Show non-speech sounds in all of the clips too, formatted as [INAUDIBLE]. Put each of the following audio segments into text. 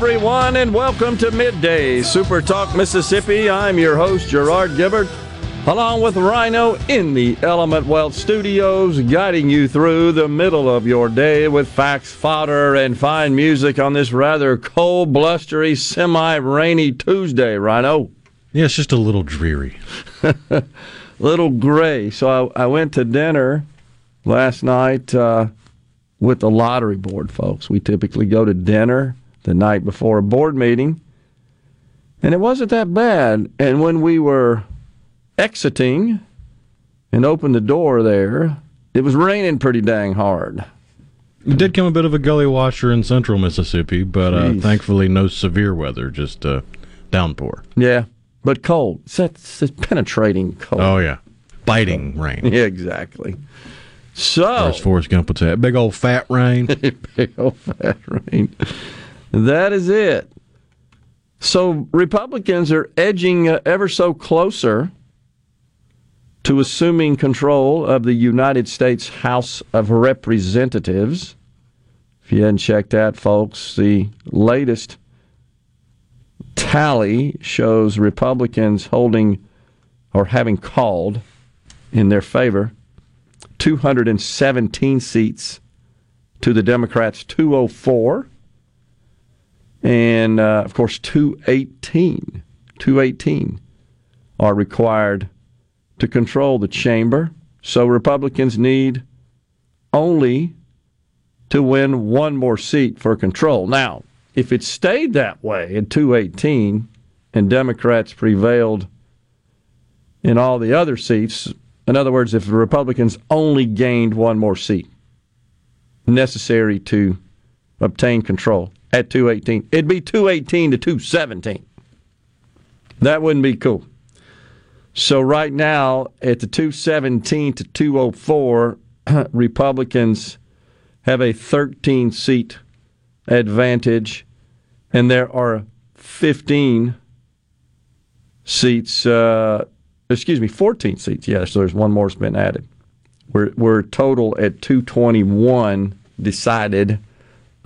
Everyone, and welcome to Midday Super Talk Mississippi. I'm your host, Gerard Gibert, along with Rhino in the Element Wealth Studios, guiding you through the middle of your day with facts, fodder, and fine music on this rather cold, blustery, semi rainy Tuesday, Rhino. Yeah, it's just a little dreary. [LAUGHS] Little gray. So I, I went to dinner last night uh, with the lottery board, folks. We typically go to dinner the night before a board meeting, and it wasn't that bad. And when we were exiting and opened the door there, it was raining pretty dang hard. It did come a bit of a gully washer in central Mississippi, but uh, thankfully no severe weather, just uh, downpour. Yeah, but cold. It's, that, it's that penetrating cold. Oh, yeah. Biting rain. Yeah, [LAUGHS] exactly. So, as Forrest Gump would say, big old fat rain. [LAUGHS] big old fat rain. That is it. So Republicans are edging uh, ever so closer to assuming control of the United States House of Representatives. If you hadn't checked that, folks, the latest tally shows Republicans holding or having called in their favor 217 seats to the Democrats 204 and uh, of course 218 218 are required to control the chamber. So Republicans need only to win one more seat for control. Now if it stayed that way in 218 and Democrats prevailed in all the other seats in other words if the Republicans only gained one more seat necessary to obtain control at 218. It'd be 218 to 217. That wouldn't be cool. So right now at the 217 to 204, [CLEARS THROAT] Republicans have a 13 seat advantage, and there are 15 seats. Uh, excuse me, 14 seats. Yes, so there's one more that's been added. We're we're total at 221 decided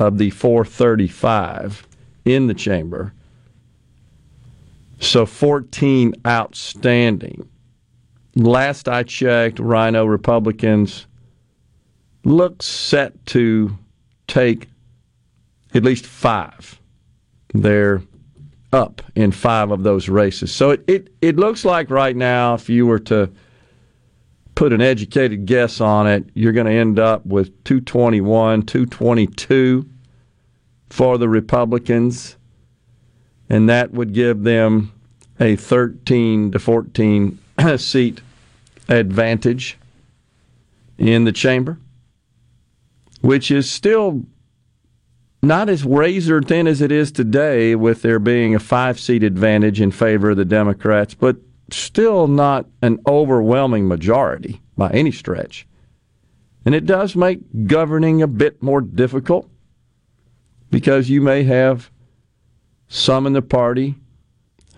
of the 435 in the chamber. So 14 outstanding. Last I checked, Rhino Republicans look set to take at least five. They're up in five of those races. So it, it, it looks like right now, if you were to put an educated guess on it, you're going to end up with 221, 222 for the Republicans, and that would give them a 13 to 14 [CLEARS THROAT] seat advantage in the chamber, which is still not as razor thin as it is today, with there being a five seat advantage in favor of the Democrats, but still not an overwhelming majority by any stretch. And it does make governing a bit more difficult because you may have some in the party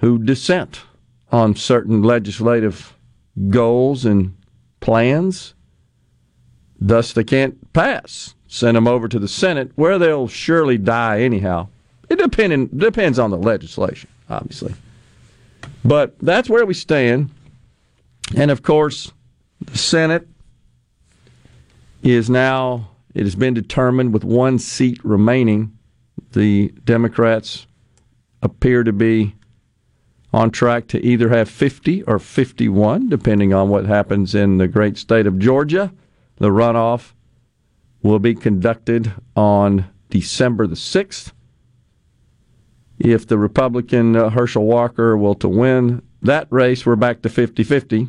who dissent on certain legislative goals and plans. Thus, they can't pass. Send them over to the Senate, where they'll surely die anyhow. It depend, depends on the legislation, obviously. But that's where we stand. And of course, The Senate is now, it has been determined with one seat remaining. The Democrats appear to be on track to either have 50 or 51, depending on what happens in the great state of Georgia. The runoff will be conducted on December the 6th. If the Republican uh, Herschel Walker will to win that race, we're back to 50 50.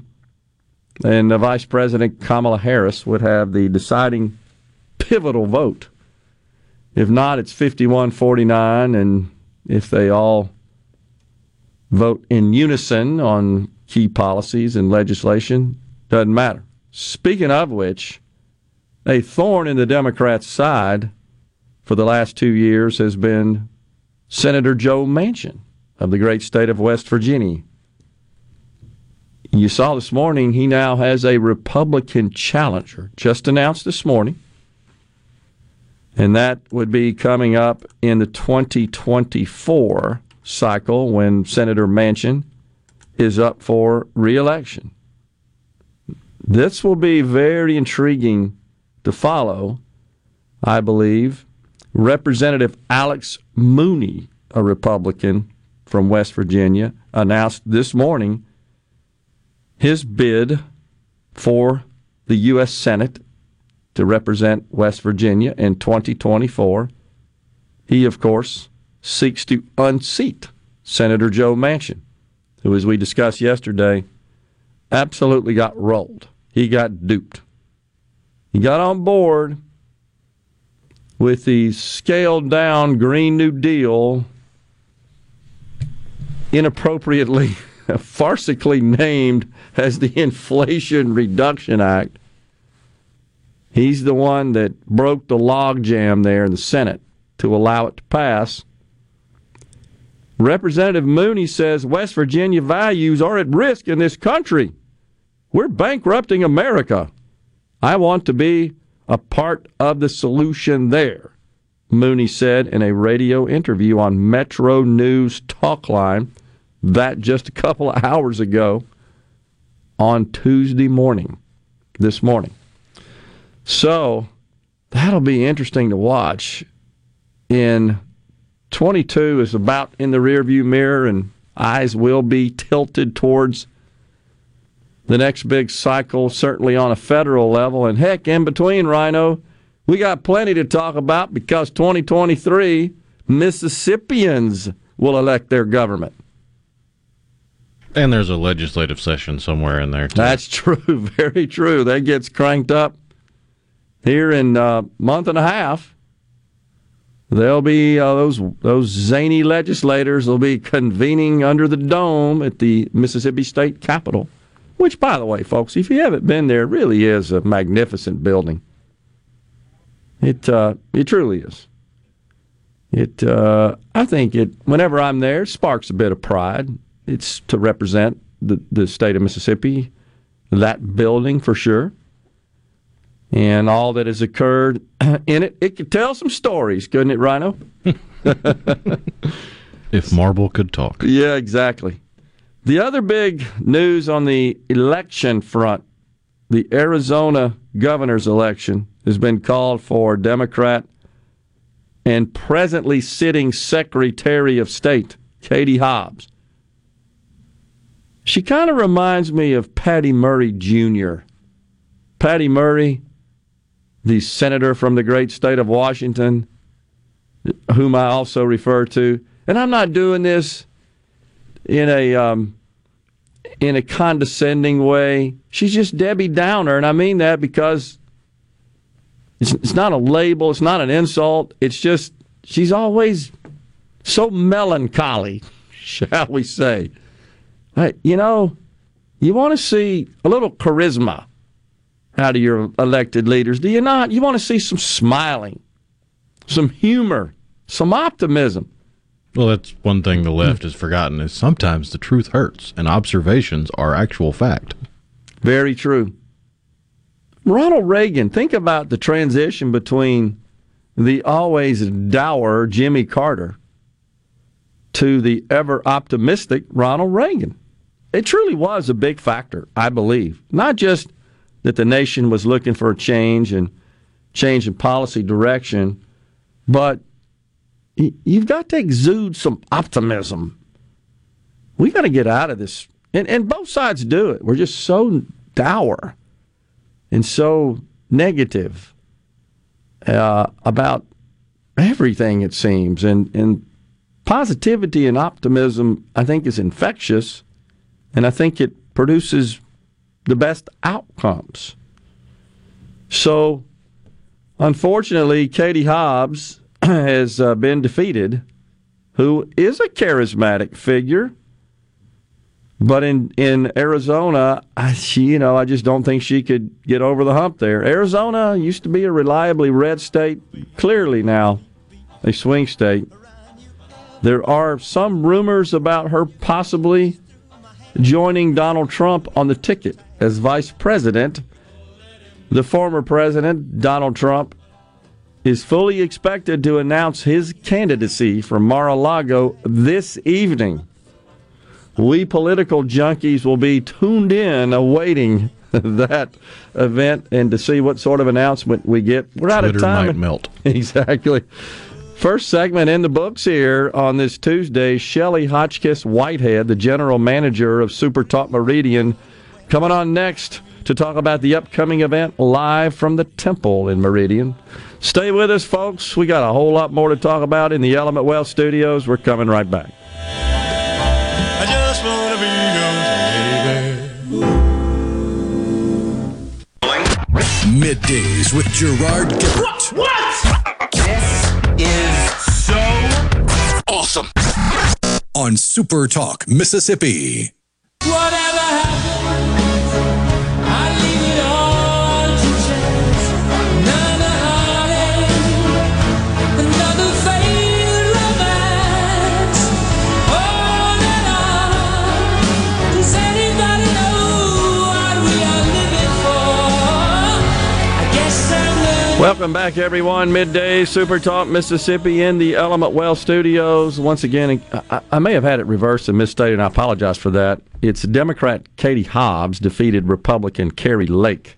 And the Vice President Kamala Harris would have the deciding pivotal vote. If not, it's 51 49. And if they all vote in unison on key policies and legislation, doesn't matter. Speaking of which, a thorn in the Democrats' side for the last two years has been Senator Joe Manchin of the great state of West Virginia. You saw this morning he now has a Republican challenger, just announced this morning. And that would be coming up in the 2024 cycle when Senator Manchin is up for reelection. This will be very intriguing to follow, I believe. Representative Alex Mooney, a Republican from West Virginia, announced this morning his bid for the U.S. Senate to represent West Virginia in 2024. He, of course, seeks to unseat Senator Joe Manchin, who, as we discussed yesterday, absolutely got rolled. He got duped. He got on board with the scaled down Green New Deal inappropriately, [LAUGHS] farcically named as the Inflation Reduction Act. He's the one that broke the logjam there in the Senate to allow it to pass. Representative Mooney says West Virginia values are at risk in this country. We're bankrupting America. I want to be a part of the solution there, Mooney said in a radio interview on Metro News Talkline that just a couple of [LAUGHS] hours ago on Tuesday morning, this morning. So that'll be interesting to watch. In 22 is about in the rearview mirror, and eyes will be tilted towards the next big cycle, certainly on a federal level. And heck, in between, Rhino, we got plenty to talk about because 2023 Mississippians will elect their government. And there's a legislative session somewhere in there. Too. That's [LAUGHS] true. Very true. That gets cranked up here in a month and a half. There'll be uh, those those zany legislators will be convening under the dome at the Mississippi State Capitol. Which, by the way, folks, if you haven't been there, really is a magnificent building. It uh, it truly is. It uh, I think it. Whenever I'm there, sparks a bit of pride. It's to represent the the state of Mississippi, that building for sure, and all that has occurred [CLEARS THROAT] in it. It could tell some stories, couldn't it, Rhino? [LAUGHS] if marble could talk. Yeah, exactly. The other big news on the election front, the Arizona governor's election has been called for Democrat and presently sitting Secretary of State, Katie Hobbs. She kind of reminds me of Patty Murray Jr. Patty Murray, the senator from the great state of Washington, whom I also refer to. And I'm not doing this in a um, in a condescending way. She's just Debbie Downer, and I mean that because it's, it's not a label, it's not an insult. It's just she's always so melancholy, [LAUGHS] shall we say? Hey, you know, you want to see a little charisma out of your elected leaders, do you not? You want to see some smiling, some humor, some optimism. Well, that's one thing the left has forgotten is sometimes the truth hurts and observations are actual fact. Very true. Ronald Reagan, think about the transition between the always dour Jimmy Carter to the ever optimistic Ronald Reagan. It truly was a big factor, I believe. Not just that the nation was looking for a change and change in policy direction, but you've got to exude some optimism. We got to get out of this, and and both sides do it. We're just so dour and so negative uh, about everything. It seems, and and positivity and optimism, I think, is infectious, and I think it produces the best outcomes. So, unfortunately, Katie Hobbs [CLEARS THROAT] has uh, been defeated, who is a charismatic figure. But in, in Arizona, I, she, you know, I just don't think she could get over the hump there. Arizona used to be a reliably red state, clearly now a swing state. There are some rumors about her possibly joining Donald Trump on the ticket as vice president. The former president, Donald Trump, is fully expected to announce his candidacy for Mar a Lago this evening. We political junkies will be tuned in awaiting [LAUGHS] that event and to see what sort of announcement we get. We're out Twitter of time. Might melt. [LAUGHS] Exactly. First segment in the books here on this Tuesday. Shelley Hotchkiss Whitehead, the general manager of Super Talk Meridian, coming on next to talk about the upcoming event live from the Temple in Meridian. Stay with us, folks. We got a whole lot more to talk about in the Element Wealth studios. We're coming right back. I just wanna be yours, baby. Middays with Gerard Gibert. On Super Talk, Mississippi. Whatever Welcome back, everyone. Midday Super Talk Mississippi in the Element Wealth Studios. Once again, I, I may have had it reversed and misstated, and I apologize for that. It's Democrat Katie Hobbs defeated Republican Kari Lake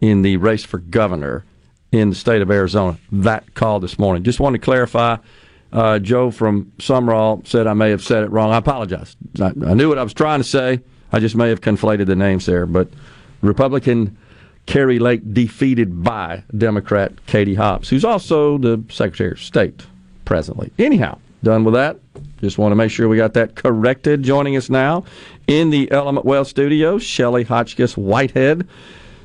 in the race for governor in the state of Arizona. That call this morning. Just wanted to clarify. Uh, Joe from Sumrall said I may have said it wrong. I apologize. I, I knew what I was trying to say. I just may have conflated the names there. But Republican Kari Lake defeated by Democrat Katie Hobbs, who's also the Secretary of State presently. Anyhow, done with that. Just want to make sure we got that corrected. Joining us now in the Element Wealth studio, Shelley Hotchkiss Whitehead,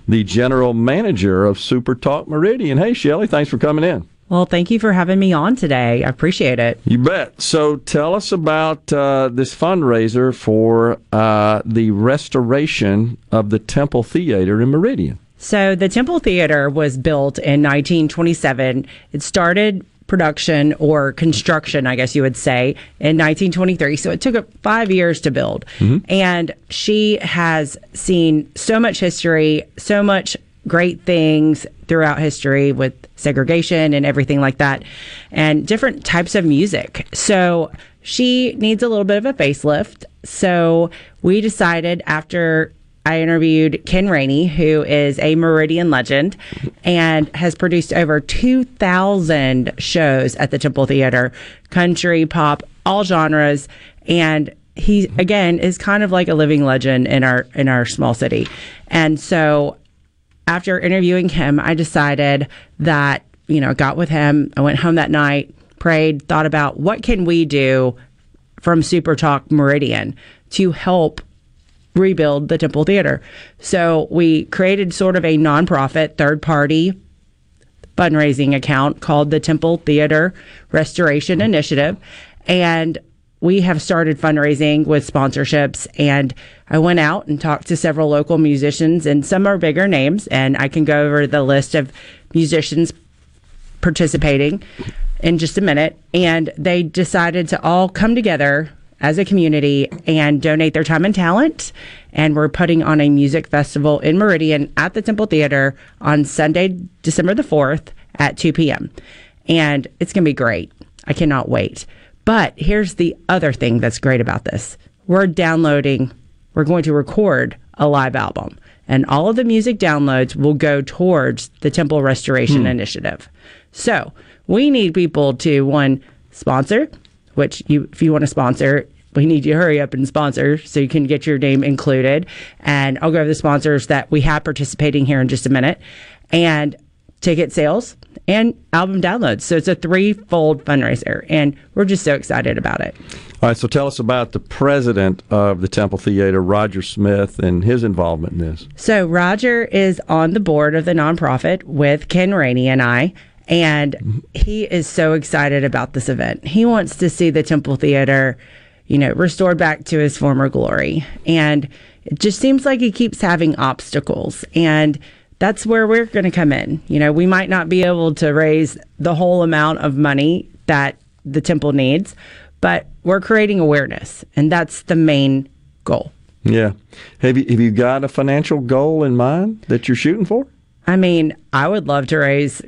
the general manager of Super Talk Meridian. Hey, Shelley, thanks for coming in. Well, thank you for having me on today. I appreciate it. You bet. So tell us about uh, this fundraiser for uh, the restoration of the Temple Theater in Meridian. So, the Temple Theater was built in 1927. It started production or construction, I guess you would say, in 1923. So, it took five years to build. Mm-hmm. And she has seen so much history, so much great things throughout history with segregation and everything like that, and different types of music. So, she needs a little bit of a facelift. So, we decided after I interviewed Ken Rainey, who is a Meridian legend and has produced over 2,000 shows at the Temple Theater, country, pop, all genres. And he, again, is kind of like a living legend in our, in our small city. And so after interviewing him, I decided that, you know, got with him. I went home that night, prayed, thought about what can we do from Super Talk Meridian to help rebuild the Temple Theater. So we created sort of a nonprofit third party fundraising account called the Temple Theater Restoration Initiative. And we have started fundraising with sponsorships. And I went out and talked to several local musicians, and some are bigger names. And I can go over the list of musicians participating in just a minute. And they decided to all come together as a community and donate their time and talent. And we're putting on a music festival in Meridian at the Temple Theater on Sunday, December the 4th at 2 p.m. And it's going to be great. I cannot wait. But here's the other thing that's great about this we're downloading, we're going to record a live album. and all of the music downloads will go towards the Temple Restoration hmm. Initiative. So we need people to one sponsor, which you if you want to sponsor, we need you to hurry up and sponsor so you can get your name included. And I'll go over the sponsors that we have participating here in just a minute. And ticket sales and album downloads. So it's a threefold fundraiser, and we're just so excited about it. All right, so tell us about the president of the Temple Theater, Roger Smith, and his involvement in this. So Roger is on the board of the nonprofit with Ken Rainey and I. And he is so excited about this event. He wants to see the Temple Theater, you know, restored back to his former glory. And it just seems like he keeps having obstacles. And that's where we're going to come in. You know, we might not be able to raise the whole amount of money that the temple needs, but we're creating awareness. And that's the main goal. Yeah. Have you have you got a financial goal in mind that you're shooting for? I mean, I would love to raise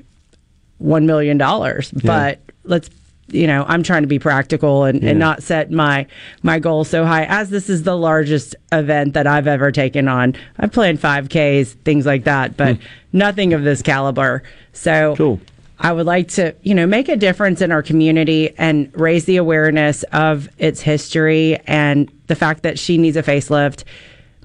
one million dollars, but let's you know, I'm trying to be practical and, and not set my my goal so high. As this is the largest event that I've ever taken on, I've planned 5Ks, things like that, but hmm. nothing of this caliber. So Cool. I would like to, you know, make a difference in our community and raise the awareness of its history and the fact that she needs a facelift.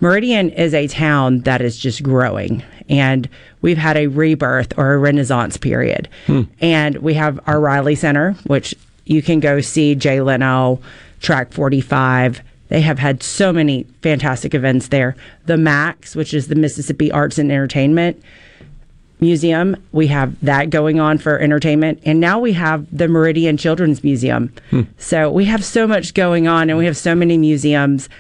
Meridian is a town that is just growing, and we've had a rebirth or a renaissance period. Hmm. And we have our Riley Center, which you can go see Jay Leno, Track 45. They have had so many fantastic events there. The Max, which is the Mississippi Arts and Entertainment Museum, we have that going on for entertainment. And now we have the Meridian Children's Museum. Hmm. So we have so much going on, and we have so many museums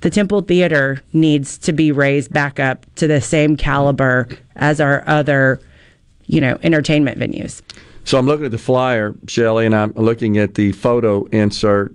the Temple Theater needs to be raised back up to the same caliber as our other, you know, entertainment venues. So I'm looking at the flyer, Shelley, and I'm looking at the photo insert.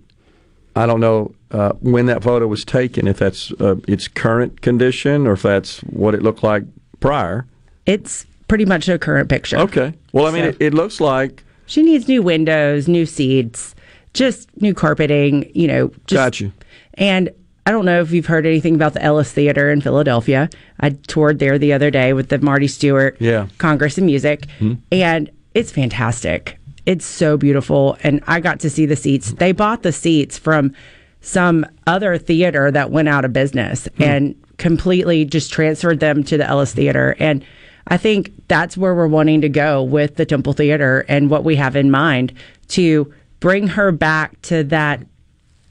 I don't know uh, when that photo was taken, if that's uh, its current condition or if that's what it looked like prior. It's pretty much a current picture. Okay. Well, I mean, So- it, it looks like. She needs new windows, new seats, just new carpeting, you know. Just, Got you. And I don't know if you've heard anything about the Ellis Theater in Philadelphia. I toured there the other day with the Marty Stuart Yeah. Congress of Music, hmm. and it's fantastic. It's so beautiful, and I got to see the seats. They bought the seats from some other theater that went out of business hmm. and completely just transferred them to the Ellis Theater. And I think that's where we're wanting to go with the Temple Theater and what we have in mind to bring her back to that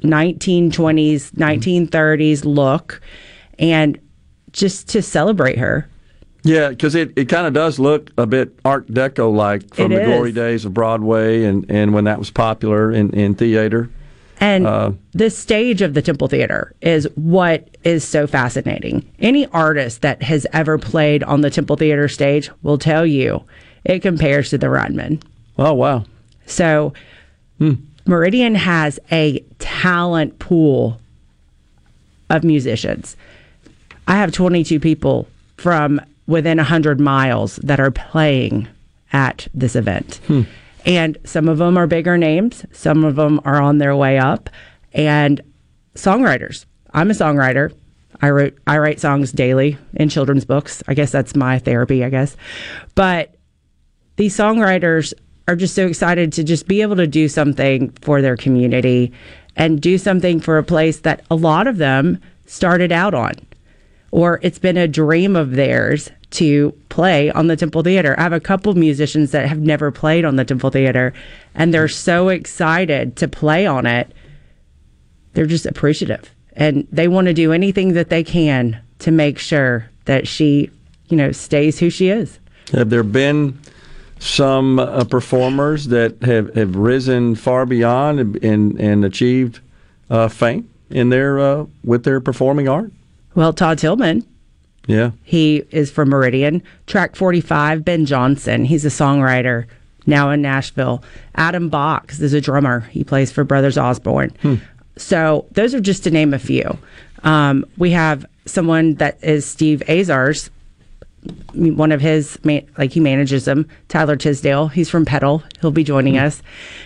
1920s, 1930s look and just to celebrate her. Yeah, because it, it kind of does look a bit Art Deco like from It the glory days of Broadway and, and when that was popular in, in theater. And Uh, the stage of the Temple Theater is what is so fascinating. Any artist that has ever played on the Temple Theater stage will tell you it compares to the Ryman. Oh, wow. So Meridian has a talent pool of musicians. I have 22 people from within 100 miles that are playing at this event. Hmm. And some of them are bigger names, some of them are on their way up, and songwriters. I'm a songwriter. I wrote I write songs daily in children's books. I guess that's my therapy, I guess. But these songwriters are just so excited to just be able to do something for their community and do something for a place that a lot of them started out on or it's been a dream of theirs to play on the Temple Theater. I have a couple musicians that have never played on the Temple Theater and they're so excited to play on it. They're just appreciative and they want to do anything that they can to make sure that she, you know, stays who she is. Have there been some uh, performers that have, have risen far beyond and, and, and achieved uh, fame in their uh, with their performing art? Well, Todd Tilghman, Yeah. He is from Meridian. Track 45, Ben Johnson. He's a songwriter now in Nashville. Adam Box is a drummer. He plays for Brothers Osborne. So those are just to name a few. Um, we have someone that is Steve Azar's, one of his, like he manages them, Tyler Tisdale. He's from Petal. He'll be joining us.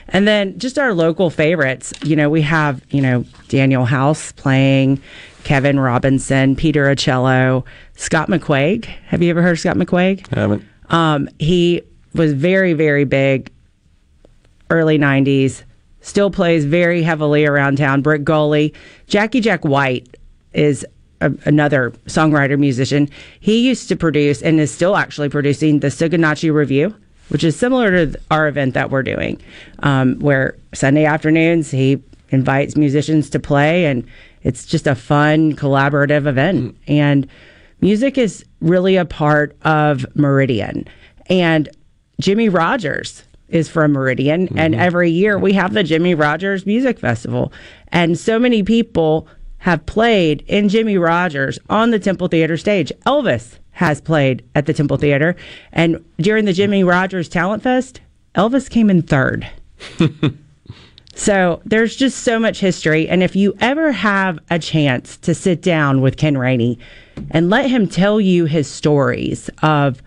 And then just our local favorites. You know, we have, you know, Daniel House playing, Kevin Robinson, Peter Ocello, Scott McQuaig. Have you ever heard of Scott McQuaig? Haven't. Um, he was very, very big early 90s, still plays very heavily around town. Brick Gully. Jackie Jack White is a, another songwriter musician. He used to produce and is still actually producing the Sucarnochee Revue, which is similar to our event that we're doing, um, where Sunday afternoons he invites musicians to play and it's just a fun collaborative event. And music is really a part of Meridian. And Jimmie Rodgers is from Meridian. And every year we have the Jimmie Rodgers Music Festival. And so many people have played in Jimmie Rodgers on the Temple Theater stage. Elvis has played at the Temple Theater. And during the Jimmie Rodgers Talent Fest, Elvis came in third. [LAUGHS] So there's just so much history. And if you ever have a chance to sit down with Ken Rainey and let him tell you his stories of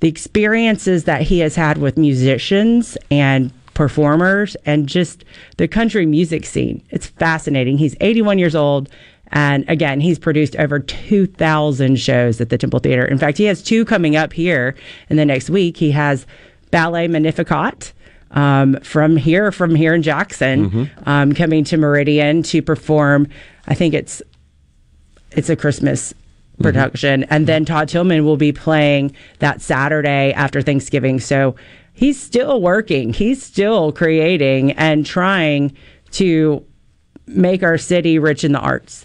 the experiences that he has had with musicians and performers and just the country music scene, it's fascinating. He's 81 years old. And again, he's produced over 2,000 shows at the Temple Theater. In fact, he has two coming up here in the next week. He has Ballet Magnificat um, from here, from here in Jackson, um, coming to Meridian to perform. I think it's it's a Christmas production, and then Todd Tilghman will be playing that Saturday after Thanksgiving. So he's still working. He's still creating and trying to make our city rich in the arts.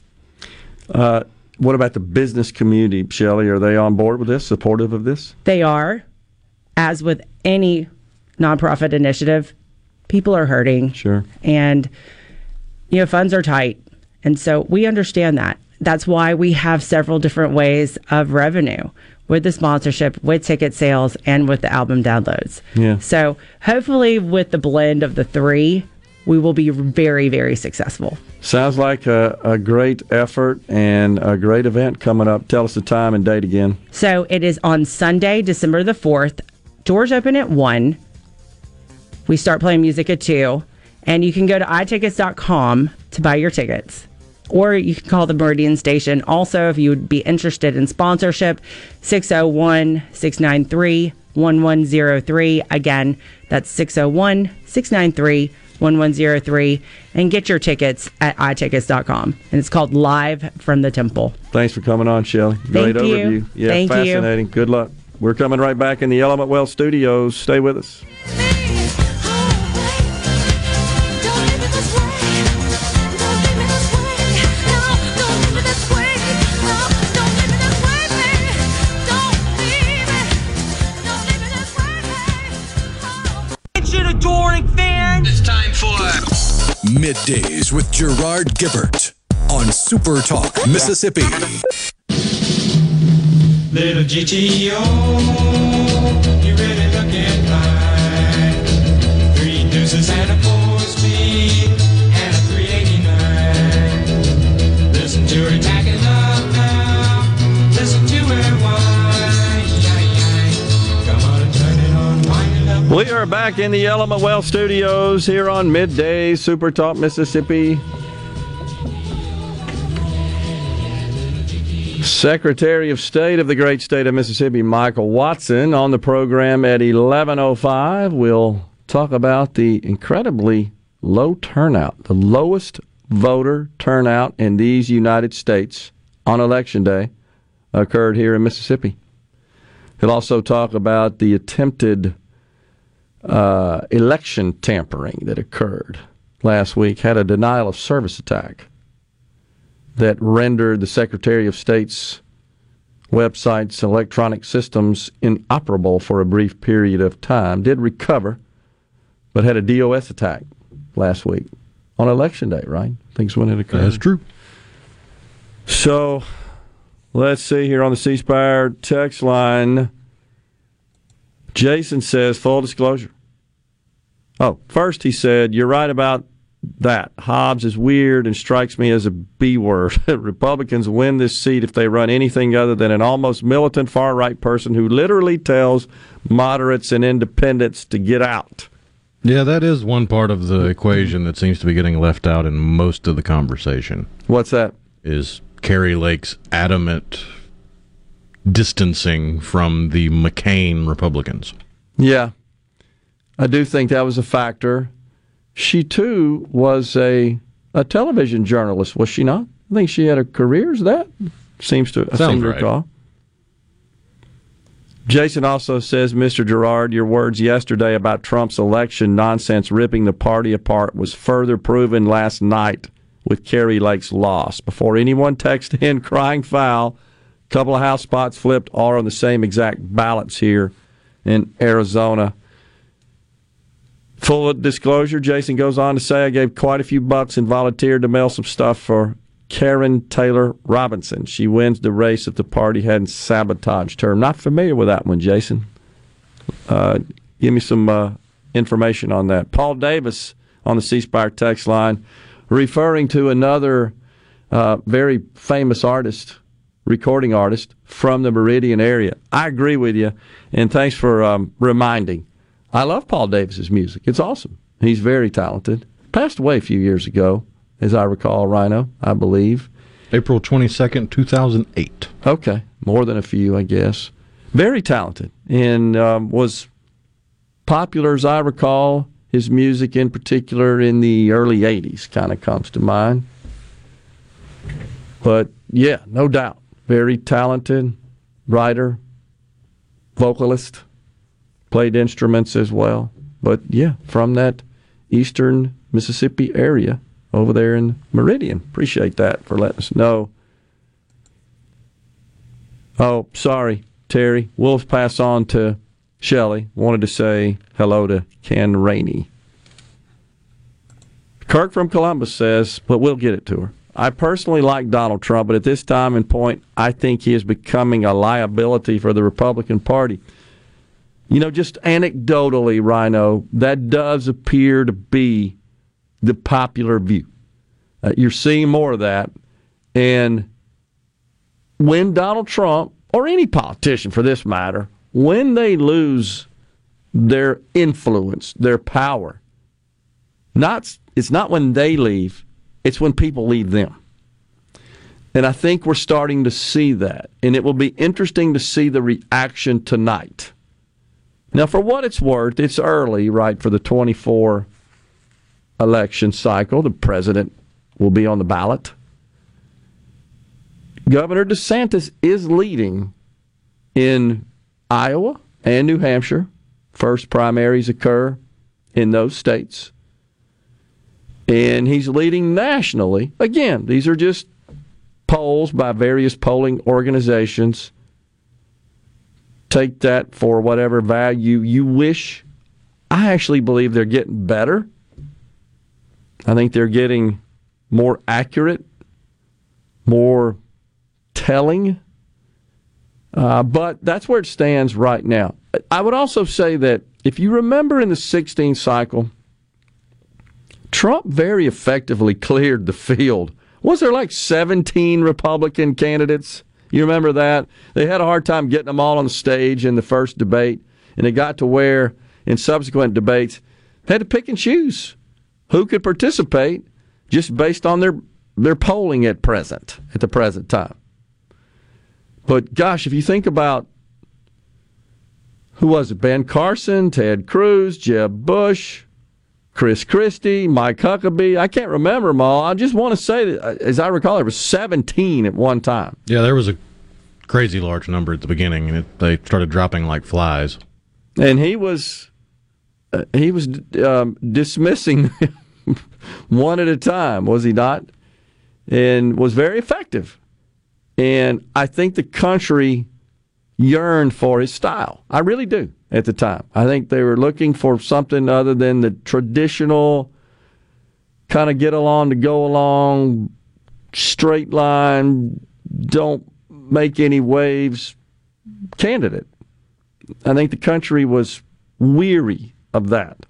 Uh, what about the business community, Shelley? Are they on board with this, supportive of this? They are, as with any nonprofit initiative, people are hurting. Sure. And, you know, funds are tight. And so we understand that. That's why we have several different ways of revenue with the sponsorship, with ticket sales, and with the album downloads. Yeah. So hopefully, with the blend of the three, we will be very, very successful. Sounds like a, a great effort and a great event coming up. Tell us the time and date again. So it is on Sunday, December the 4th. Doors open at 1. We start playing music at 2. And you can go to itickets.com to buy your tickets. Or you can call the Meridian Station. Also, if you would be interested in sponsorship, 601 693 1103. Again, that's 601 693 1103. And get your tickets at itickets.com. And it's called Live from the Temple. Thanks for coming on, Shelley. Great Thank you. overview. Yeah, Thank you. fascinating. Good luck. We're coming right back in the Element Wealth studios. Stay with us. Adoring fans! It's time for Middays with Gerard Gibert on Super Talk, Mississippi. Little GTO, you really looking fine. Three deuces and a four We are back in the Element Wealth studios here on Midday Super Talk Mississippi. Secretary of State of the great state of Mississippi, Michael Watson, on the program at 11:05. We'll talk about the incredibly low turnout, the lowest voter turnout in these United States on election day occurred here in Mississippi. He'll also talk about the attempted uh, election tampering that occurred last week had a denial of service attack that rendered the Secretary of State's website's electronic systems inoperable for a brief period of time. Did recover, but had a DOS attack last week on election day, right? Things when it occurred. That's true. So let's see here on the C Spire text line. Jason says, full disclosure. Oh, first he said, You're right about that. Hobbs is weird and strikes me as a B word. [LAUGHS] Republicans win this seat if they run anything other than an almost militant far right person who literally tells moderates and independents to get out. Yeah, that is one part of the equation that seems to be getting left out in most of the conversation. What's that? is Kari Lake's adamant distancing from the McCain Republicans. Yeah, I do think that was a factor. She too was a a television journalist, was she not? I think she had a career as that. Seems to I Sounds seem to right. recall. Jason also says, Mr. Gerard, your words yesterday about Trump's election nonsense ripping the party apart was further proven last night with Kari Lake's loss. Before anyone texted in crying foul, a couple of house spots flipped, all on the same exact ballots here in Arizona. Full disclosure, Jason goes on to say, I gave quite a few bucks and volunteered to mail some stuff for Karrin Taylor Robson. She wins the race if the party hadn't sabotaged her. I'm not familiar with that one, Jason. Uh, give me some uh, information on that. Paul Davis on the C Spire text line, referring to another uh, very famous artist, recording artist from the Meridian area. I agree with you, and thanks for um, reminding. I love Paul Davis's music. It's awesome. He's very talented. Passed away a few years ago, as I recall, Rhino, I believe. April 22nd, 2008. Okay, more than a few, I guess. Very talented and um, was popular, as I recall. His music, in particular, in the early '80s, kind of comes to mind. But yeah, no doubt, very talented writer, vocalist, played instruments as well. But yeah, from that eastern Mississippi area over there in Meridian. Appreciate that for letting us know. Oh, sorry, Terry. We'll pass on to Shelley. Wanted to say hello to Ken Rainey. Kirk from Columbus says, but we'll get it to her. I personally like Donald Trump, but at this time and point, I think he is becoming a liability for the Republican Party. You know, just anecdotally, Rhino, that does appear to be the popular view. Uh, you're seeing more of that. And when Donald Trump, or any politician for this matter, when they lose their influence, their power, not it's not when they leave, it's when people leave them. And I think we're starting to see that. And it will be interesting to see the reaction tonight. Now, for what it's worth, it's early, right, for the 24 election cycle. The president will be on the ballot. Governor DeSantis is leading in Iowa and New Hampshire. First primaries occur in those states. And he's leading nationally. Again, these are just polls by various polling organizations. Take that for whatever value you wish. I actually believe they're getting better. I think they're getting more accurate, more telling. Uh, but that's where it stands right now. I would also say that if you remember in the 16th cycle, Trump very effectively [LAUGHS] cleared the field. Was there like 17 Republican candidates? You remember that? They had a hard time getting them all on the stage in the first debate, and it got to where in subsequent debates they had to pick and choose who could participate just based on their their polling at present at the present time. But gosh, if you think about who was it? Ben Carson, Ted Cruz, Jeb Bush, Chris Christie, Mike Huckabee. I can't remember them all. I just want to say that, uh, as I recall, there was 17 at one time. Yeah, there was a crazy large number at the beginning, and it, they started dropping like flies. and he was uh, he was um, dismissing [LAUGHS] one at a time, was he not? And was very effective. And I think the country yearned for his style. I really do at the time. I think they were looking for something other than the traditional kind of get along to go along, straight line, don't make any waves candidate. I think the country was weary of that.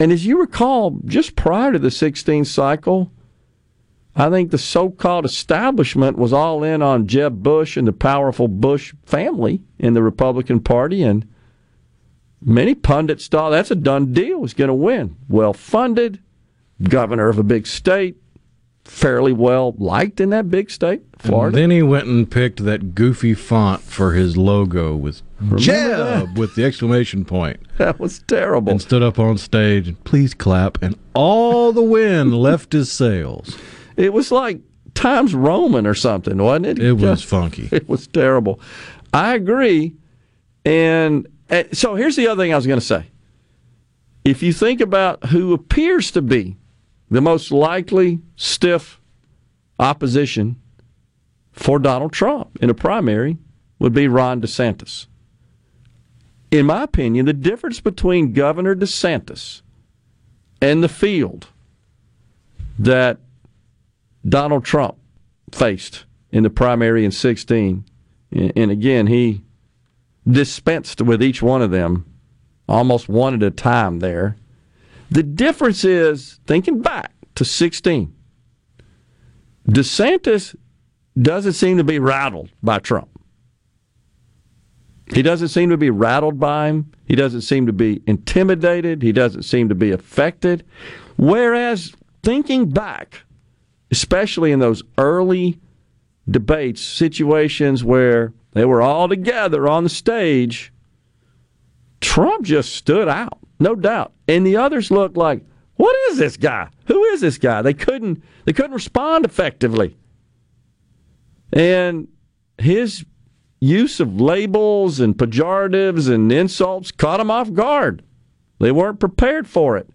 And as you recall, just prior to the 16th cycle, I think the so called establishment was all in on Jeb Bush and the powerful Bush family in the Republican Party. And many pundits thought that's a done deal, was going to win. Well funded, governor of a big state, fairly well liked in that big state, And Florida. then he went and picked that goofy font for his logo with Jeb [LAUGHS] with the exclamation point [LAUGHS] that was terrible. and stood up on stage and please clap and all the wind [LAUGHS] left his sails. It was like Times Roman or something, wasn't it? It was Just- funky. [LAUGHS] It was terrible. I agree. And uh, so here's the other thing I was going to say. If you think about who appears to be the most likely stiff opposition for Donald Trump in a primary would be Ron DeSantis. In my opinion, the difference between Governor DeSantis and the field that Donald Trump faced in the primary in 16. And again, he dispensed with each one of them almost one at a time there. The difference is, thinking back to 16, DeSantis doesn't seem to be rattled by Trump. He doesn't seem to be rattled by him. He doesn't seem to be intimidated. He doesn't seem to be affected. Whereas, thinking back, especially in those early debates, situations where they were all together on the stage, Trump just stood out, no doubt. And the others looked like, what is this guy? Who is this guy? They couldn't they couldn't respond effectively. And his use of labels and pejoratives and insults caught them off guard. They weren't prepared for it.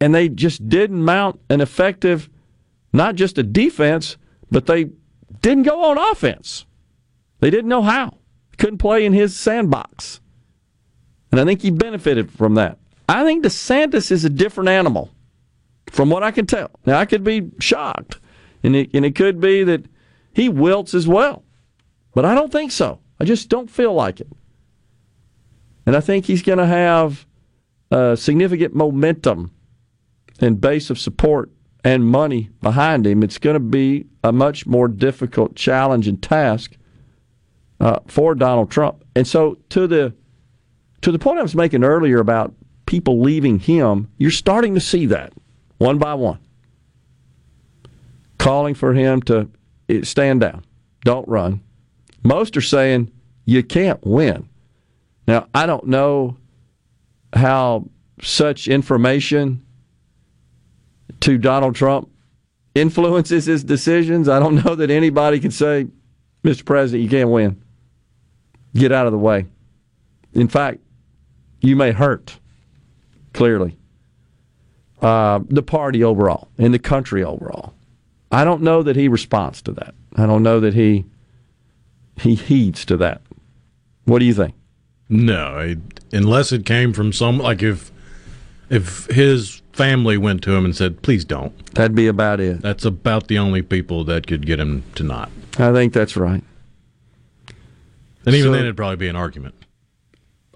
And they just didn't mount an effective not just a defense, but they didn't go on offense. They didn't know how. Couldn't play in his sandbox. And I think he benefited from that. I think DeSantis is a different animal, from what I can tell. Now, I could be shocked, and it, and it could be that he wilts as well. But I don't think so. I just don't feel like it. And I think he's going to have uh, significant momentum and base of support and money behind him. It's going to be a much more difficult challenge and task uh, for Donald Trump. And so, to the to the point I was making earlier about people leaving him, you're starting to see that one by one, calling for him to eh, stand down, don't run. Most are saying you can't win. Now, I don't know how such information to Donald Trump influences his decisions. I don't [LAUGHS] know that anybody can say, Mr. President, you can't win. Get out of the way. In fact, you may hurt, clearly, uh, the party overall and the country overall. I don't know that he responds to that. I don't know that he he heeds to that. What do you think? No, I, unless it came from some like if if his family went to him and said, "Please don't." That'd be about it. That's about the only people that could get him to not. I think that's right. And even So- then, it'd probably be an argument.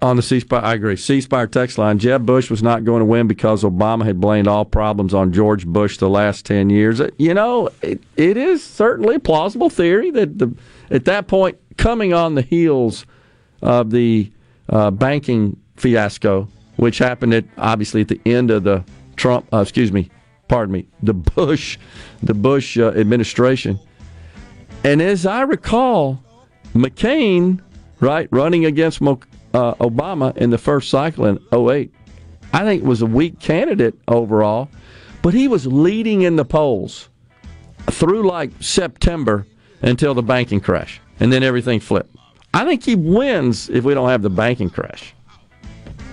On the C Spire, I agree. C Spire text line: Jeb Bush was not going to win because Obama had blamed all problems on George Bush the last ten years. Uh, You know, it, it is certainly a plausible theory that the, at that point, coming on the heels of the uh, banking fiasco, which happened at obviously at the end of the Trump, uh, excuse me, pardon me, [LAUGHS] the Bush, the Bush uh, administration, and as I recall, McCain, right, running against Mo- uh, Obama in the first cycle in 08, I think was a weak candidate overall, but he was leading in the polls through like September until the banking crash, and then everything flipped. I think he wins if we don't have the banking crash.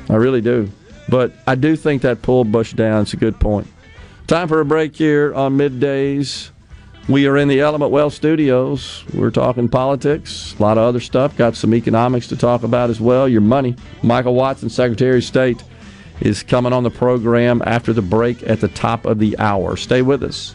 I really do. But I do think that pulled Bush down. It's a good point. Time for a break here on middays. We are in the Element Wealth studios. We're talking politics, a lot of other stuff. Got some economics to talk about as well. Your money. Michael Watson, Secretary of State, is coming on the program after the break at the top of the hour. Stay with us.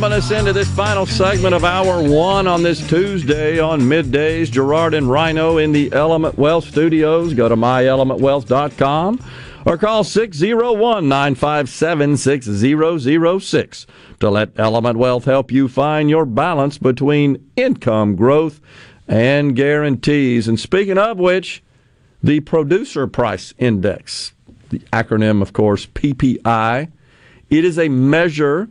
Bumping us into this final segment of hour one on this Tuesday on middays. Gerard and Rhino in the Element Wealth studios. Go to myelementwealth.com or call 601 957 6006 to let Element Wealth help you find your balance between income growth and guarantees. And speaking of which, the Producer Price Index, the acronym, of course, PPI, it is a measure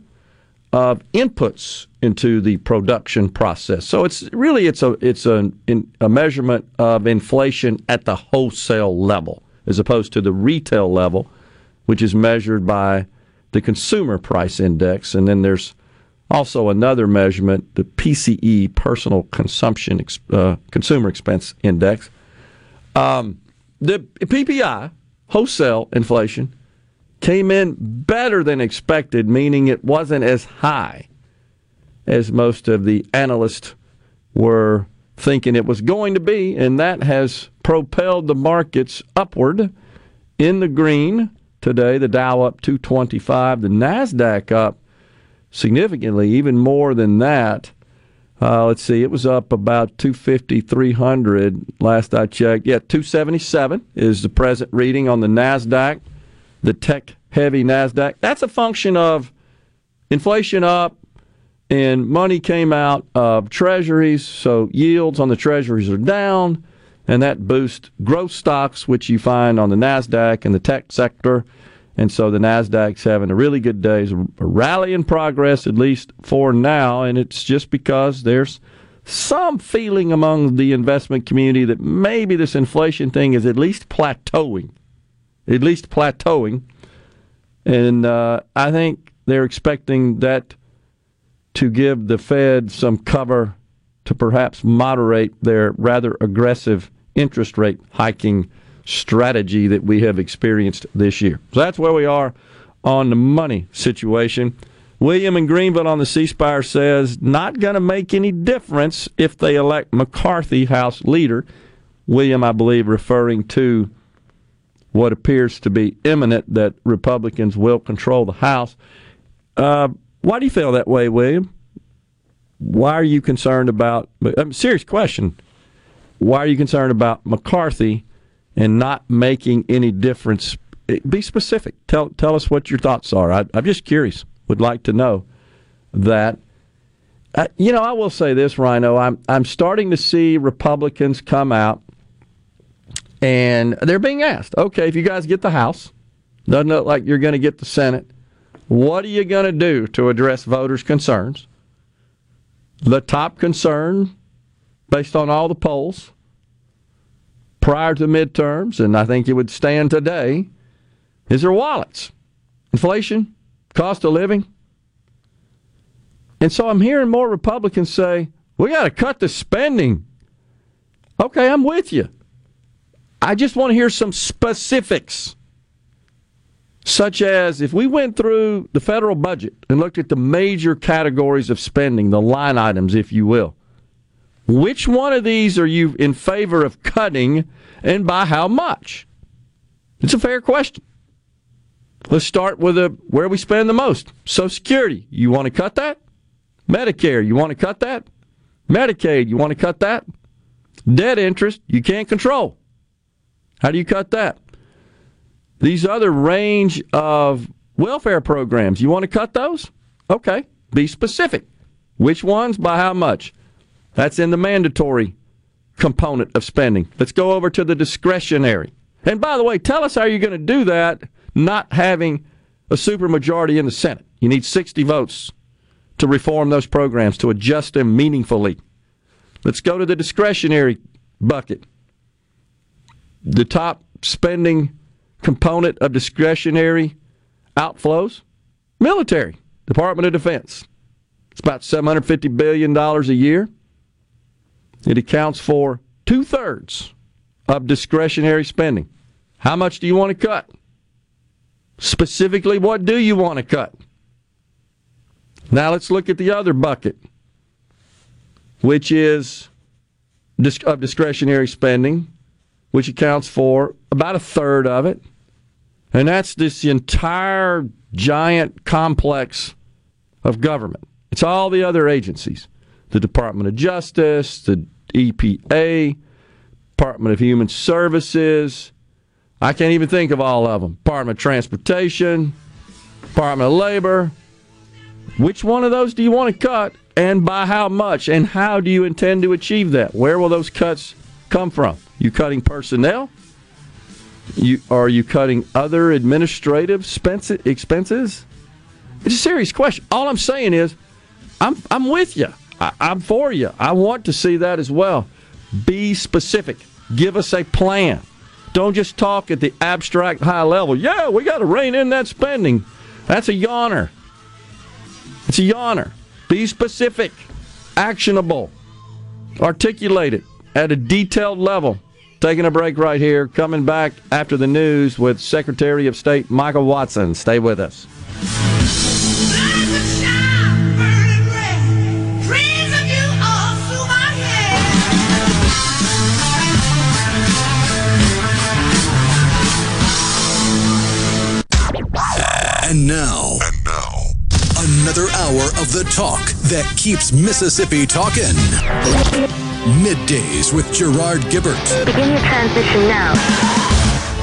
of inputs into the production process. So it's really it's a it's a, a measurement of inflation at the wholesale level as opposed to the retail level, which is measured by the consumer price index. And then there's also another measurement, the PCE, Personal Consumption uh, Consumer Expense Index. Um, the PPI, wholesale inflation, came in better than expected, meaning it wasn't as high as most of the analysts were thinking it was going to be, and that has propelled the markets upward in the green today. The Dow up 225, the Nasdaq up significantly, even more than that. Uh, let's see, it was up about 250, 300 last I checked. Yeah, 277 is the present reading on the NASDAQ, the tech heavy NASDAQ. That's a function of inflation up and money came out of treasuries, so yields on the treasuries are down, and that boosts growth stocks, which you find on the NASDAQ and the tech sector. And so the NASDAQ's having a really good day. It's a rally in progress, at least for now. And it's just because there's some feeling among the investment community that maybe this inflation thing is at least plateauing. At least plateauing. And uh, I think they're expecting that to give the Fed some cover to perhaps moderate their rather aggressive interest rate hiking strategy that we have experienced this year. So that's where we are on the money situation. William in Greenville on the C Spire says, not going to make any difference if they elect McCarthy House leader. William, I believe, referring to what appears to be imminent that Republicans will control the House. Uh, why do you feel that way, William? Why are you concerned about? Um, serious question. Why are you concerned about McCarthy and not making any difference. Be specific. Tell tell us what your thoughts are. I, am just curious. Would like to know that. Uh, you know, I will say this, Rhino. I'm I'm starting to see Republicans come out, and they're being asked, okay, if you guys get the House, doesn't look like you're going to get the Senate. What are you going to do to address voters' concerns? The top concern, based on all the polls, prior to midterms, and I think it would stand today, is their wallets. Inflation, cost of living. And so I'm hearing more Republicans say, we got to cut the spending. Okay, I'm with you. I just want to hear some specifics, such as if we went through the federal budget and looked at the major categories of spending, the line items, if you will, which one of these are you in favor of cutting and by how much? It's a fair question. Let's start with a, where we spend the most. Social Security, you want to cut that? Medicare, you want to cut that? Medicaid, you want to cut that? Debt interest, you can't control. How do you cut that? These other range of welfare programs, you want to cut those? Okay, be specific. Which ones, by how much? That's in the mandatory component of spending. Let's go over to the discretionary. And by the way, tell us how you're going to do that not having a supermajority in the Senate. You need 60 votes to reform those programs, to adjust them meaningfully. Let's go to the discretionary bucket. The top spending component of discretionary outflows military, Department of Defense. It's about $750 billion a year. It accounts for two thirds of discretionary spending. How much do you want to cut? Specifically, what do you want to cut? Now let's look at the other bucket, which is of discretionary spending, which accounts for about a third of it. And that's this entire giant complex of government. It's all the other agencies the Department of Justice, the EPA, Department of Human Services. I can't even think of all of them. Department of Transportation, Department of Labor. Which one of those do you want to cut and by how much? And how do you intend to achieve that? Where will those cuts come from? You cutting personnel? You, are you cutting other administrative expense- expenses? It's a serious question. All I'm saying is, I'm, I'm with you. I, I'm for you. I want to see that as well. Be specific. Give us a plan. Don't just talk at the abstract high level. Yeah, we got to rein in that spending. That's a yawner. It's a yawner. Be specific, actionable, articulate it at a detailed level. Taking a break right here. Coming back after the news with Secretary of State Michael Watson. Stay with us. And now, And now, another hour of the talk that keeps Mississippi talking. Middays with Gerard Gibert. Begin your transition now.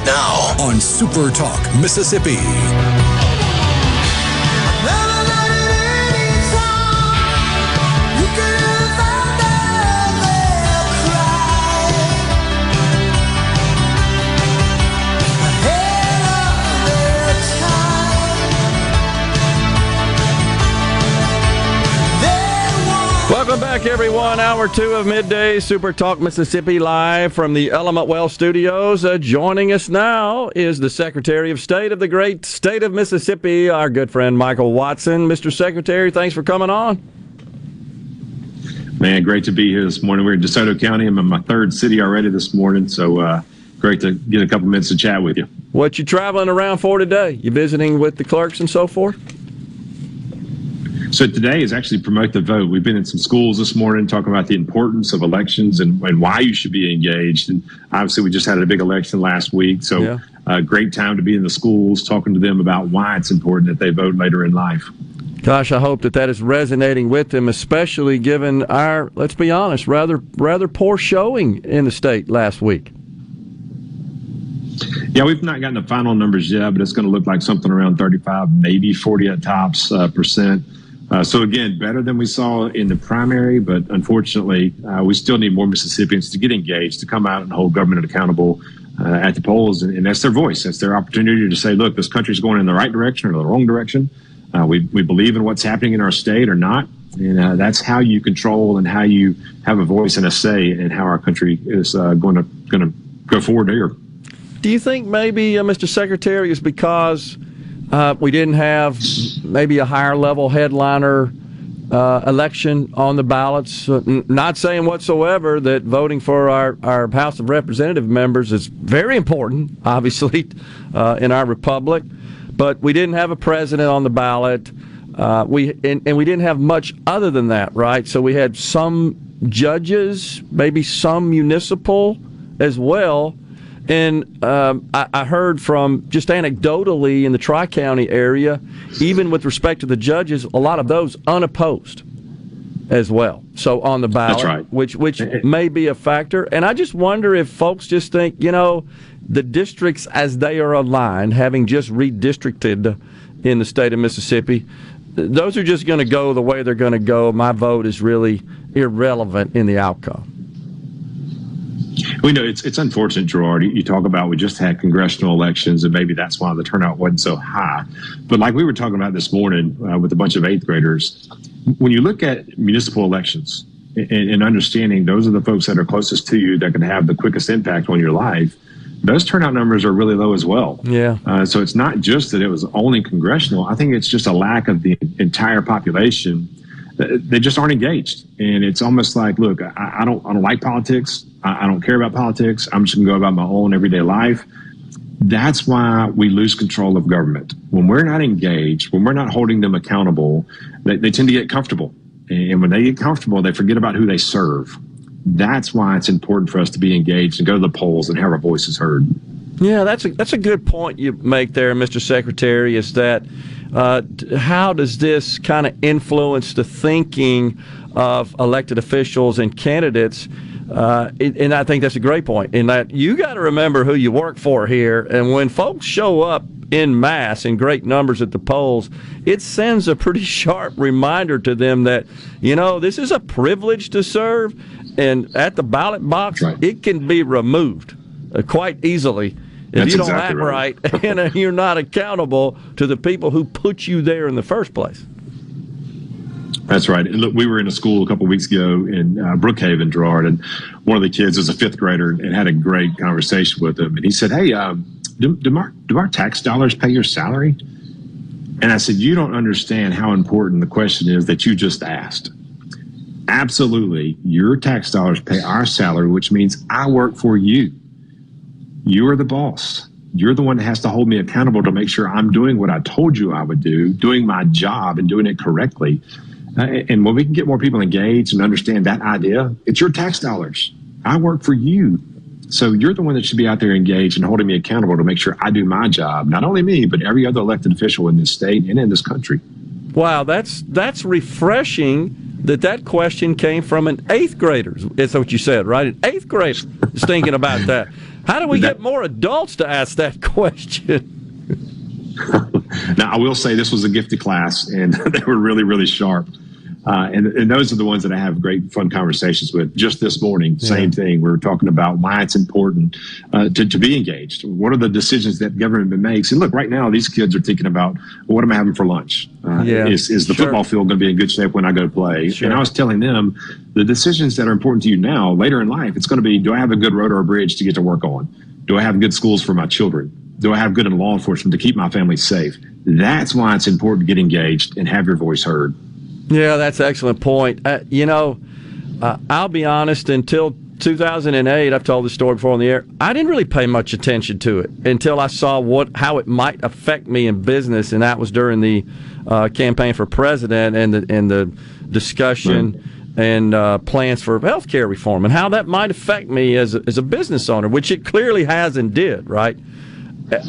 Now on Super Talk, Mississippi. Back, everyone. Hour two of midday Super Talk Mississippi live from the Element Wealth Studios. Uh, joining us now is the Secretary of State of the great state of Mississippi, our good friend Michael Watson. Mr. Secretary, thanks for coming on. Man, great to be here this morning. We're in DeSoto County. I'm in my third city already this morning, so uh, great to get a couple minutes to chat with you. What you traveling around for today? You visiting with the clerks and so forth? So today is actually promote the vote. We've been in some schools this morning talking about the importance of elections and, and why you should be engaged. And obviously, we just had a big election last week, so Yeah. uh, great time to be in the schools talking to them about why it's important that they vote later in life. Gosh, I hope that that is resonating with them, especially given our, let's be honest, rather rather poor showing in the state last week. Yeah, we've not gotten the final numbers yet, but it's going to look like something around 35, maybe 40 at tops uh, percent. Uh, so again, better than we saw in the primary, but unfortunately, uh, we still need more Mississippians to get engaged, to come out and hold government accountable uh, at the polls, and, and that's their voice. That's their opportunity to say, "Look, this country's going in the right direction or the wrong direction. Uh, we we believe in what's happening in our state or not." And uh, that's how you control and how you have a voice and a say in how our country is going to going to go forward here. Do you think maybe, uh, Mr. Secretary, is because uh, we didn't have maybe a higher level headliner uh, election on the ballots? Uh, n- not saying whatsoever that voting for our, our House of Representative members is very important, [LAUGHS] obviously, uh, in our republic, but we didn't have a president on the ballot. Uh, we and, and we didn't have much other than that, right? So we had some judges, maybe some municipal as well. And um, I, I heard from just anecdotally in the Tri County area, even with respect to the judges, a lot of those unopposed as well. So on the ballot, right. which which may be a factor. And I just wonder if folks just think, you know, the districts as they are aligned, having just redistricted in the state of Mississippi, those are just going to go the way they're going to go. My vote is really irrelevant in the outcome. We know it's it's unfortunate, Gerard. You- You talk about we just had congressional elections, and maybe that's why the turnout wasn't so high. But like we were talking about this morning uh, with a bunch of eighth graders, when you look at municipal elections and, and understanding those are the folks that are closest to you that can have the quickest impact on your life, those turnout numbers are really low as well. Yeah. Uh, so it's not just that it was only congressional. I think it's just a lack of the entire population. They just aren't engaged, and it's almost like, look, I, I don't, I don't like politics. I, I don't care about politics. I'm just going to go about my own everyday life. That's why we lose control of government when we're not engaged, when we're not holding them accountable. They, they tend to get comfortable, and when they get comfortable, they forget about who they serve. That's why it's important for us to be engaged and go to the polls and have our voices heard. Yeah, that's a that's a good point you make there, Mr. Secretary. Is that uh, how does this kind of influence the thinking of elected officials and candidates? Uh, and I think that's a great point. In that you got to remember who you work for here, and when folks show up in mass in great numbers at the polls, it sends a pretty [LAUGHS] sharp reminder to them that you know this is a privilege to serve, and at the ballot box it can be removed uh, quite easily if That's you don't exactly act right. right, [LAUGHS] and uh, you're not accountable to the people who put you there in the first place. That's right. And look, we were in a school a couple weeks ago in uh, Brookhaven, Gerard, and one of the kids was a fifth grader and had a great conversation with him. And he said, "Hey, um, do, do, our, do our tax dollars pay your salary?" And I said, "You don't understand how important the question is that you just asked." Absolutely, your tax dollars pay our salary, which means I work for you. You are the boss. You're the one that has to hold me accountable to make sure I'm doing what I told you I would do, doing my job and doing it correctly. Uh, and when we can get more people engaged and understand that idea, it's your tax dollars. I work for you. So you're the one that should be out there engaged and holding me accountable to make sure I do my job. Not only me, but every other elected official in this state and in this country. Wow, that's that's refreshing that that question came from an eighth grader. That's what you said, right? An eighth grader is thinking about that. [LAUGHS] How do we get more adults to ask that [LAUGHS] question? [LAUGHS] Now, I will say this was a gifted class, and [LAUGHS] they were really, really sharp. Uh, and, and those are the ones that I have great, fun conversations with. Just this morning, same thing. We were talking about why it's important uh, to, to be engaged. What are the decisions that government makes? And look, right now, these kids are thinking about well, what am I having for lunch? Uh, Yeah, is, is the sure. football field going to be in good shape when I go to play? Sure. And I was telling them the decisions that are important to you now, later in life, it's going to be do I have a good road or a bridge to get to work on? Do I have good schools for my children? Do I have good in law enforcement to keep my family safe? That's why it's important to get engaged and have your voice heard. Yeah, that's an excellent point. Uh, you know, uh, I'll be honest, until 2008, I've told this story before on the air, I didn't really pay much attention to it until I saw what how it might affect me in business, and that was during the uh, campaign for president and the, and the discussion and uh, plans for health care reform and how that might affect me as a, as a business owner, which it clearly has and did, right?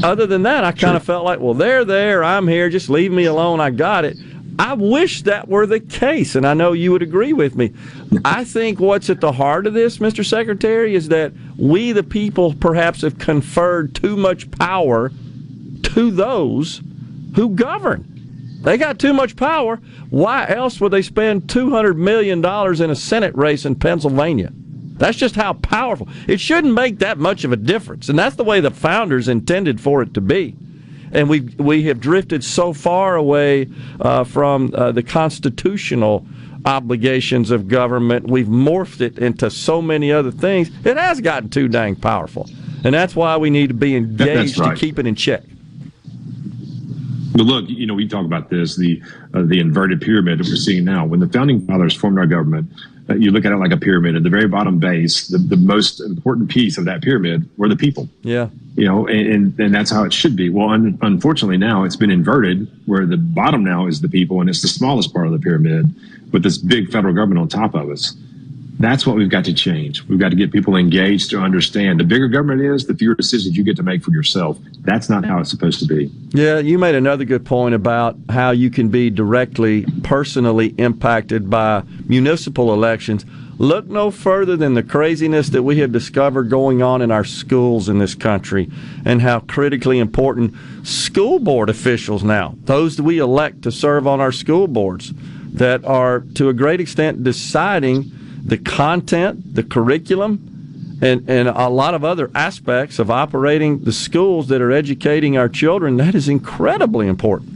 Other than that, I kind of felt like, well, they're there, I'm here, just leave me alone, I got it. I wish that were the case, and I know you would agree with me. I think what's at the heart of this, Mr. Secretary, is that we, the people, perhaps have conferred too much power to those who govern. They got too much power. Why else would they spend $200 million in a Senate race in Pennsylvania? That's just how powerful. It shouldn't make that much of a difference. And that's the way the founders intended for it to be. And we, we have drifted so far away uh, from uh, the constitutional obligations of government. We've morphed it into so many other things. It has gotten too dang powerful. And that's why we need to be engaged right. to keep it in check. But look, you know, we talk about this the uh, the inverted pyramid that we're seeing now. When the founding fathers formed our government, you look at it like a pyramid. At the very bottom base, the, the most important piece of that pyramid were the people. Yeah. You know, and, and, and that's how it should be. Well, un, unfortunately, now it's been inverted, where the bottom now is the people, and it's the smallest part of the pyramid, with this big federal government on top of us. That's what we've got to change. We've got to get people engaged to understand. The bigger government is, the fewer decisions you get to make for yourself. That's not how it's supposed to be. Yeah, you made another good point about how you can be directly, personally impacted by municipal elections. Look no further than the craziness that we have discovered going on in our schools in this country and how critically important school board officials now, those that we elect to serve on our school boards, that are to a great extent deciding the content, the curriculum, and, and a lot of other aspects of operating the schools that are educating our children. That is incredibly important.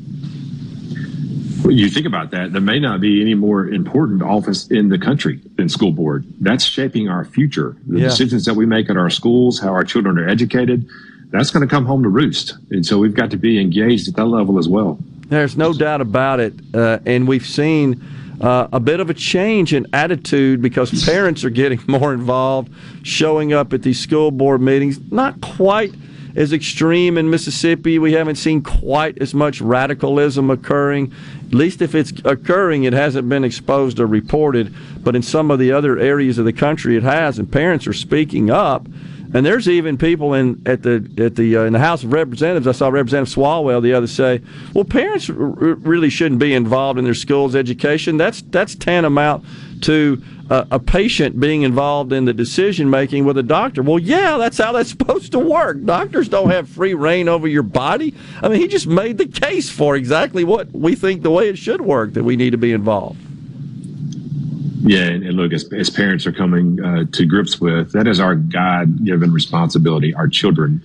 When you think about that, there may not be any more important office in the country than school board. That's shaping our future. The Yeah. decisions that we make at our schools, how our children are educated, that's going to come home to roost. And so we've got to be engaged at that level as well. There's no doubt about it. Uh, and we've seen uh, a bit of a change in attitude because parents are getting [LAUGHS] more involved, showing up at these school board meetings. Not quite as extreme in Mississippi. We haven't seen quite as much radicalism occurring. At least if it's occurring, it hasn't been exposed or reported. But in some of the other areas of the country, it has. And parents are speaking up And there's even people in at the at the uh, in the House of Representatives. I saw Representative Swalwell the other say, "Well, parents r- really shouldn't be involved in their school's education. That's that's tantamount to uh, a patient being involved in the decision making with a doctor." Well, yeah, that's how that's [LAUGHS] supposed to work. Doctors don't have free reign over your body. I mean, he just made the case for exactly what we think the way it should work that we need to be involved. Yeah, and, look, as, as parents are coming uh, to grips with that is our God given responsibility, our children,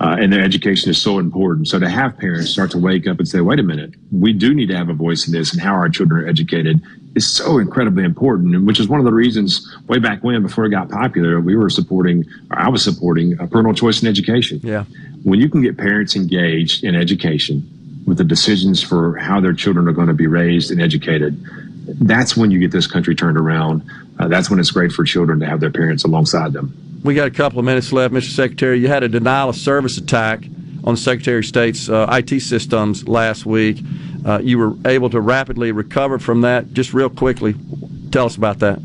uh, and their education is so important. So to have parents start to wake up and say, wait a minute, we do need to have a voice in this and how our children are educated is so incredibly important, and which is one of the reasons way back when, before it got popular, we were supporting, or I was supporting, uh, parental choice in education. Yeah. When you can get parents engaged in education with the decisions for how their children are going to be raised and educated, that's when you get this country turned around. Uh, that's when it's great for children to have their parents alongside them. We got a couple of minutes left, Mr. Secretary. You had a denial of service attack on the Secretary of State's uh, IT systems last week. Uh, you were able to rapidly recover from that. Just real quickly, tell us about that.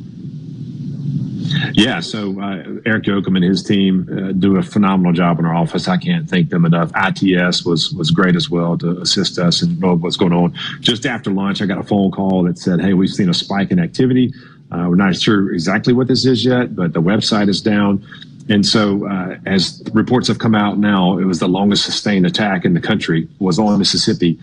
Yeah, so uh, Eric Yoakum and his team uh, do a phenomenal job in our office. I can't thank them enough. ITS was was great as well to assist us and know what's going on. Just after lunch, I got a phone call that said, "Hey, we've seen a spike in activity. Uh, we're not sure exactly what this is yet, but the website is down." And so, uh, as reports have come out now, it was the longest sustained attack in the country was on Mississippi.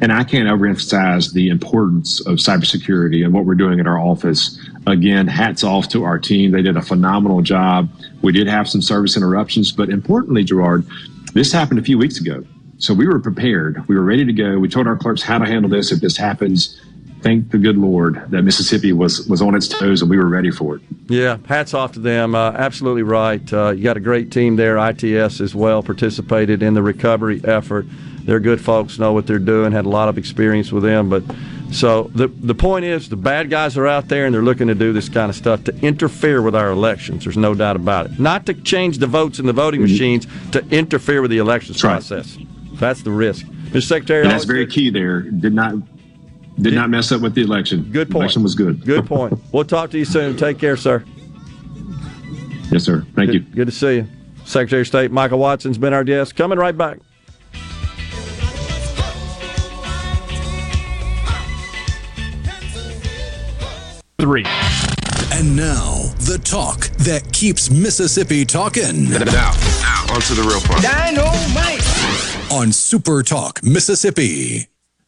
And I can't overemphasize the importance of cybersecurity and what we're doing at our office. Again, hats off to our team. They did a phenomenal job. We did have some service interruptions, but importantly, Gerard, this happened a few weeks ago. So we were prepared. We were ready to go. We told our clerks how to handle this if this happens. Thank the good Lord that Mississippi was was on its toes and we were ready for it. Yeah, hats off to them. Uh, absolutely right. Uh, you got a great team there. ITS as well participated in the recovery effort. They're good folks, know what they're doing. Had a lot of experience with them. But so the the point is, the bad guys are out there and they're looking to do this kind of stuff to interfere with our elections. There's no doubt about it. Not to change the votes in the voting machines, to interfere with the elections right. process. That's the risk. Mr. Secretary, And that's very good- key there. Did not did not mess up with the election. Good point. Election was good. Good point. We'll talk to you soon. Take care, sir. Yes, sir. Thank you. Good, good to see you. Secretary of State Michael Watson's been our guest. Coming right back. Three. And now, the talk that keeps Mississippi talking Now, now, on to the real part. Dynamite! on Super Talk Mississippi.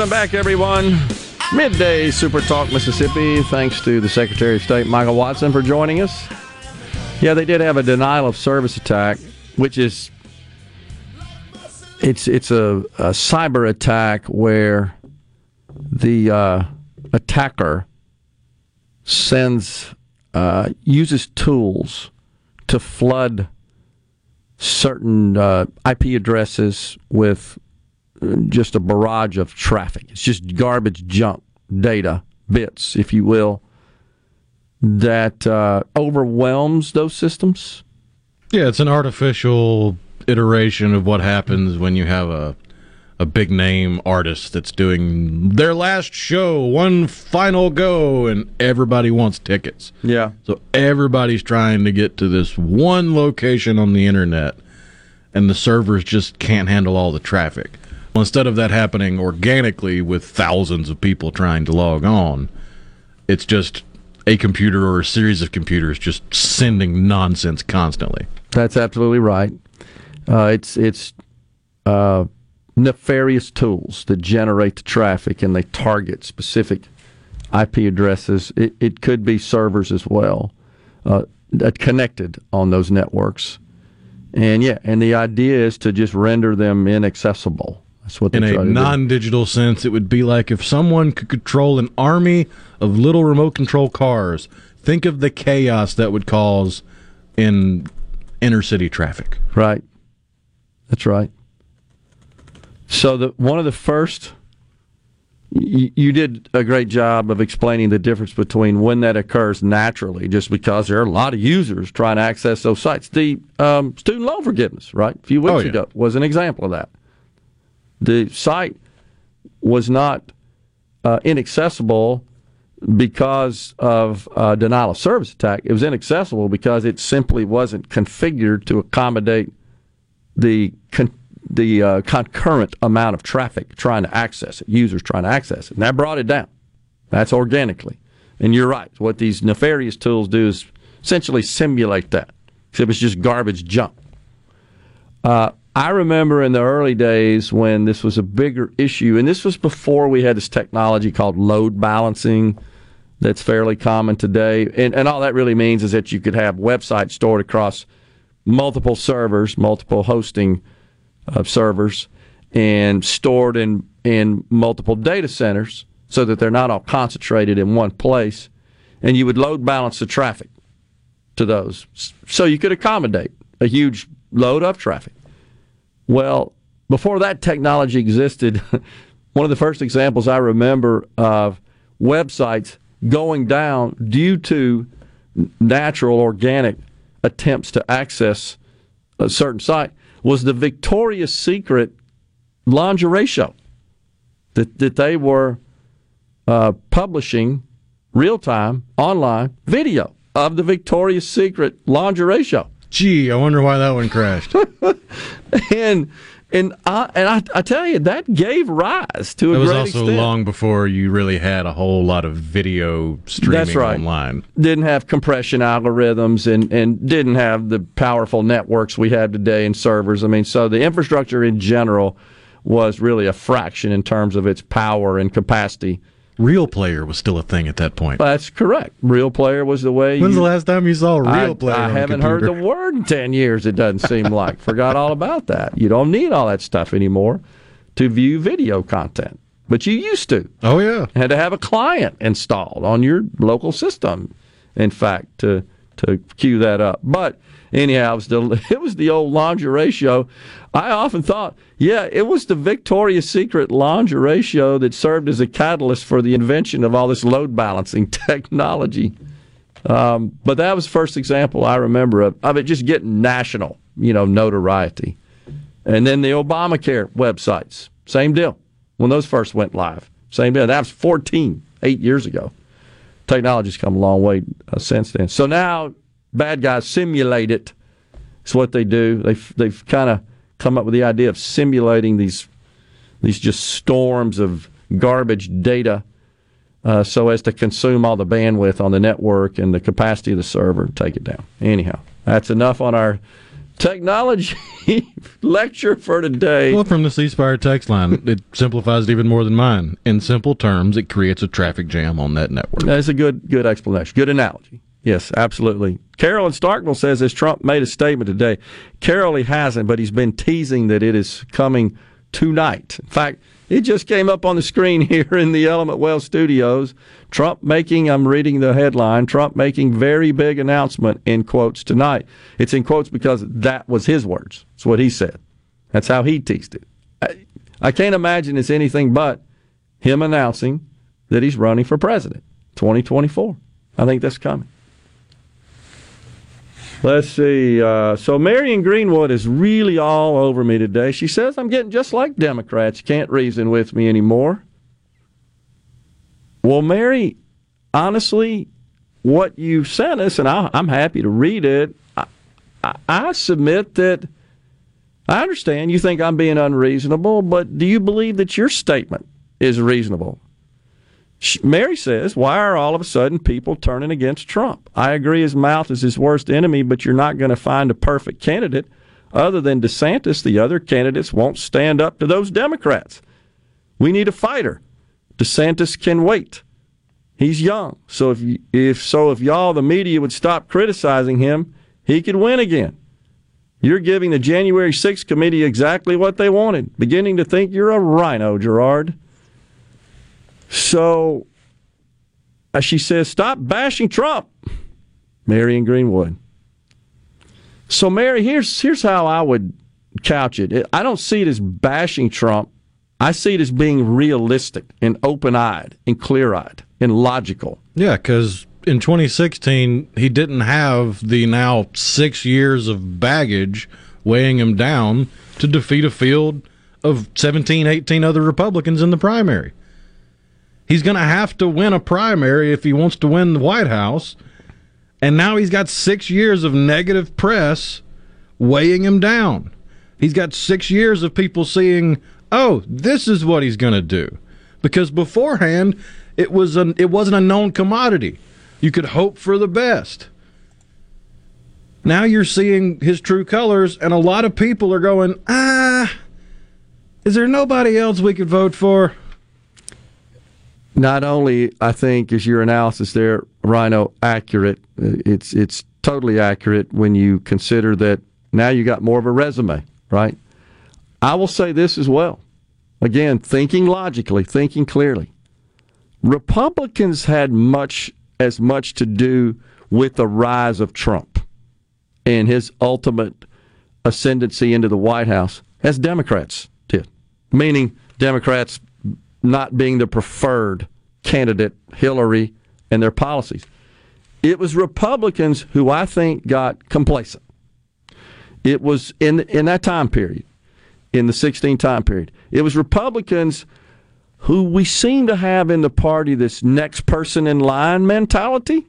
Welcome back, everyone. Midday Super Talk Mississippi. Thanks to the Secretary of State Michael Watson for joining us. Yeah, they did have a denial of service attack, which is it's it's a, a cyber attack where the uh, attacker sends uh, uses tools to flood certain uh, IP addresses with just a barrage of traffic. It's just garbage, junk, data, bits, if you will, that uh, overwhelms those systems. Yeah, it's an artificial iteration of what happens when you have a a big name artist that's doing their last show, one final go, and everybody wants tickets. Yeah. So everybody's trying to get to this one location on the internet, and the servers just can't handle all the traffic. Well, instead of that happening organically with thousands of people trying to log on, it's just a computer or a series of computers just sending nonsense constantly. That's absolutely right. Uh, it's it's uh, nefarious tools that generate the traffic and they target specific IP addresses. It, it could be servers as well uh, that connected on those networks. And yeah, and the idea is to just render them inaccessible. That's what In a non-digital sense, it would be like if someone could control an army of little remote control cars. Think of the chaos that would cause in inner city traffic. Right. That's right. So the one of the first you, you did a great job of explaining the difference between when that occurs naturally, just because there are a lot of users trying to access those sites. The um, student loan forgiveness, right, a few weeks Oh, yeah. ago, was an example of that. The site was not uh, inaccessible because of uh, denial of service attack. It was inaccessible because it simply wasn't configured to accommodate the con- the uh, concurrent amount of traffic trying to access it, users trying to access it, and that brought it down. That's organically, and you're right. What these nefarious tools do is essentially simulate that, except it's just garbage junk. Uh, I remember in the early days when this was a bigger issue, and this was before we had this technology called load balancing that's fairly common today. And, and all that really means is that you could have websites stored across multiple servers, multiple hosting uh, servers, and stored in, in multiple data centers so that they're not all concentrated in one place. And you would load balance the traffic to those so you could accommodate a huge load of traffic. Well, before that technology existed, [LAUGHS] one of the first examples I remember of websites going down due to natural, organic attempts to access a certain site was the Victoria's Secret lingerie show that, that they were uh, publishing real time online video of the Victoria's Secret lingerie show. Gee, I wonder why that one crashed. [LAUGHS] and and I and I, I tell you that gave rise to a It was great also extent. long before you really had a whole lot of video streaming That's right. online. Didn't have compression algorithms and and didn't have the powerful networks we have today and servers. I mean, so the infrastructure in general was really a fraction in terms of its power and capacity. Real Player was still a thing at that point. That's correct. Real player was the way. When's you, the last time you saw a Real I, Player? I haven't heard the word in 10 years, it doesn't seem [LAUGHS] like. Forgot all about that. You don't need all that stuff anymore to view video content, but you used to. Oh yeah, had to have a client installed on your local system, in fact, to to cue that up. But anyhow, it was the, [LAUGHS] it was the old lingerie show. I often thought, yeah, it was the Victoria's Secret lingerie show that served as a catalyst for the invention of all this load balancing [LAUGHS] technology. Um, but that was the first example I remember of, of it just getting national, you know, notoriety. And then the Obamacare websites, same deal. When those first went live, same deal. That was 14, eight years ago. Technology's come a long way uh, since then. So now bad guys simulate it. It's what they do. They've, they've kind of come up with the idea of simulating these these just storms of garbage data uh, so as to consume all the bandwidth on the network and the capacity of the server and take it down. Anyhow, that's enough on our technology [LAUGHS] lecture for today. Well, from the C Spire text line, it simplifies it even more than mine. In simple terms, it creates a traffic jam on that network. That's a good good explanation. Good analogy. Yes, absolutely. Carol in Starkville says as Trump made a statement today. Carol he hasn't, but he's been teasing that it is coming tonight. In fact, it just came up on the screen [LAUGHS] here in the Element Wealth studios. Trump making, I'm reading the headline, Trump making very big announcement in quotes tonight. It's in quotes because that was his words. It's what he said. That's how he teased it. I, I can't imagine it's anything but him announcing that he's running for president 2024. I think that's coming. Let's see. Uh, so Marion Greenwood is really all over me today. She says I'm getting just like Democrats. Can't reason with me anymore. Well, Mary, honestly, what you sent us, and I, I'm happy to read it. I, I, I submit that I understand you think I'm being unreasonable, but do you believe that your statement is reasonable? Mary says, Why are all of a sudden people turning against Trump? I agree his mouth is his worst enemy, but you're not going to find a perfect candidate. Other than DeSantis, the other candidates won't stand up to those Democrats. We need a fighter. DeSantis can wait. He's young. So if, if so if y'all the media would stop criticizing him, he could win again. You're giving the January 6th committee exactly what they wanted, beginning to think you're a RINO, Gerard. So, as she says, stop bashing Trump, Marion Greenwood. So, Mary, here's here's how I would couch it. I don't see it as bashing Trump. I see it as being realistic and open-eyed and clear-eyed and logical. Yeah, because in 2016 he didn't have the now six years of baggage weighing him down to defeat a field of 17, 18 other Republicans in the primary. He's going to have to win a primary if he wants to win the White House. And now he's got six years of negative press weighing him down. He's got six years of people seeing, oh, this is what he's going to do. Because beforehand, it was an it wasn't a known commodity. You could hope for the best. Now you're seeing his true colors, and a lot of people are going, ah, is there nobody else we could vote for? Not only, I think, is your analysis there, Rhino, accurate. Uh, it's it's totally accurate when you consider that now you got more of a resume, right? I will say this as well. Again, thinking logically, thinking clearly. Republicans had much as much to do with the rise of Trump and his ultimate ascendancy into the White House as Democrats did, meaning Democrats not being the preferred candidate, Hillary, and their policies. It was Republicans who I think got complacent. It was in in that time period, in the 16 time period. It was Republicans who we seem to have in the party this next person in line mentality.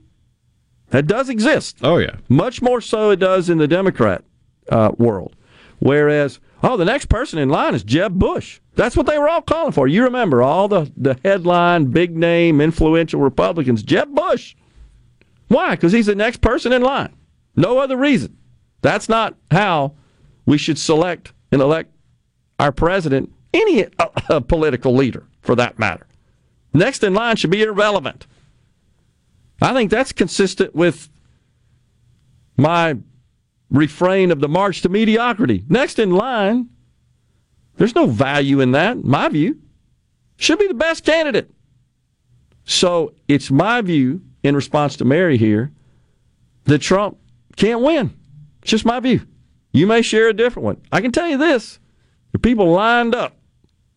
That does exist. Oh, yeah. Much more so it does in the Democrat uh, world. Whereas, oh, the next person in line is Jeb Bush. That's what they were all calling for. You remember all the, the headline, big name, influential Republicans, Jeb Bush. Why? Because he's the next person in line. No other reason. That's not how we should select and elect our president, any uh, uh, political leader for that matter. Next in line should be irrelevant. I think that's consistent with my refrain of the march to mediocrity. Next in line, there's no value in that, in my view. Should be the best candidate. So it's my view, in response to Mary here, that Trump can't win. It's just my view. You may share a different one. I can tell you this are people lined up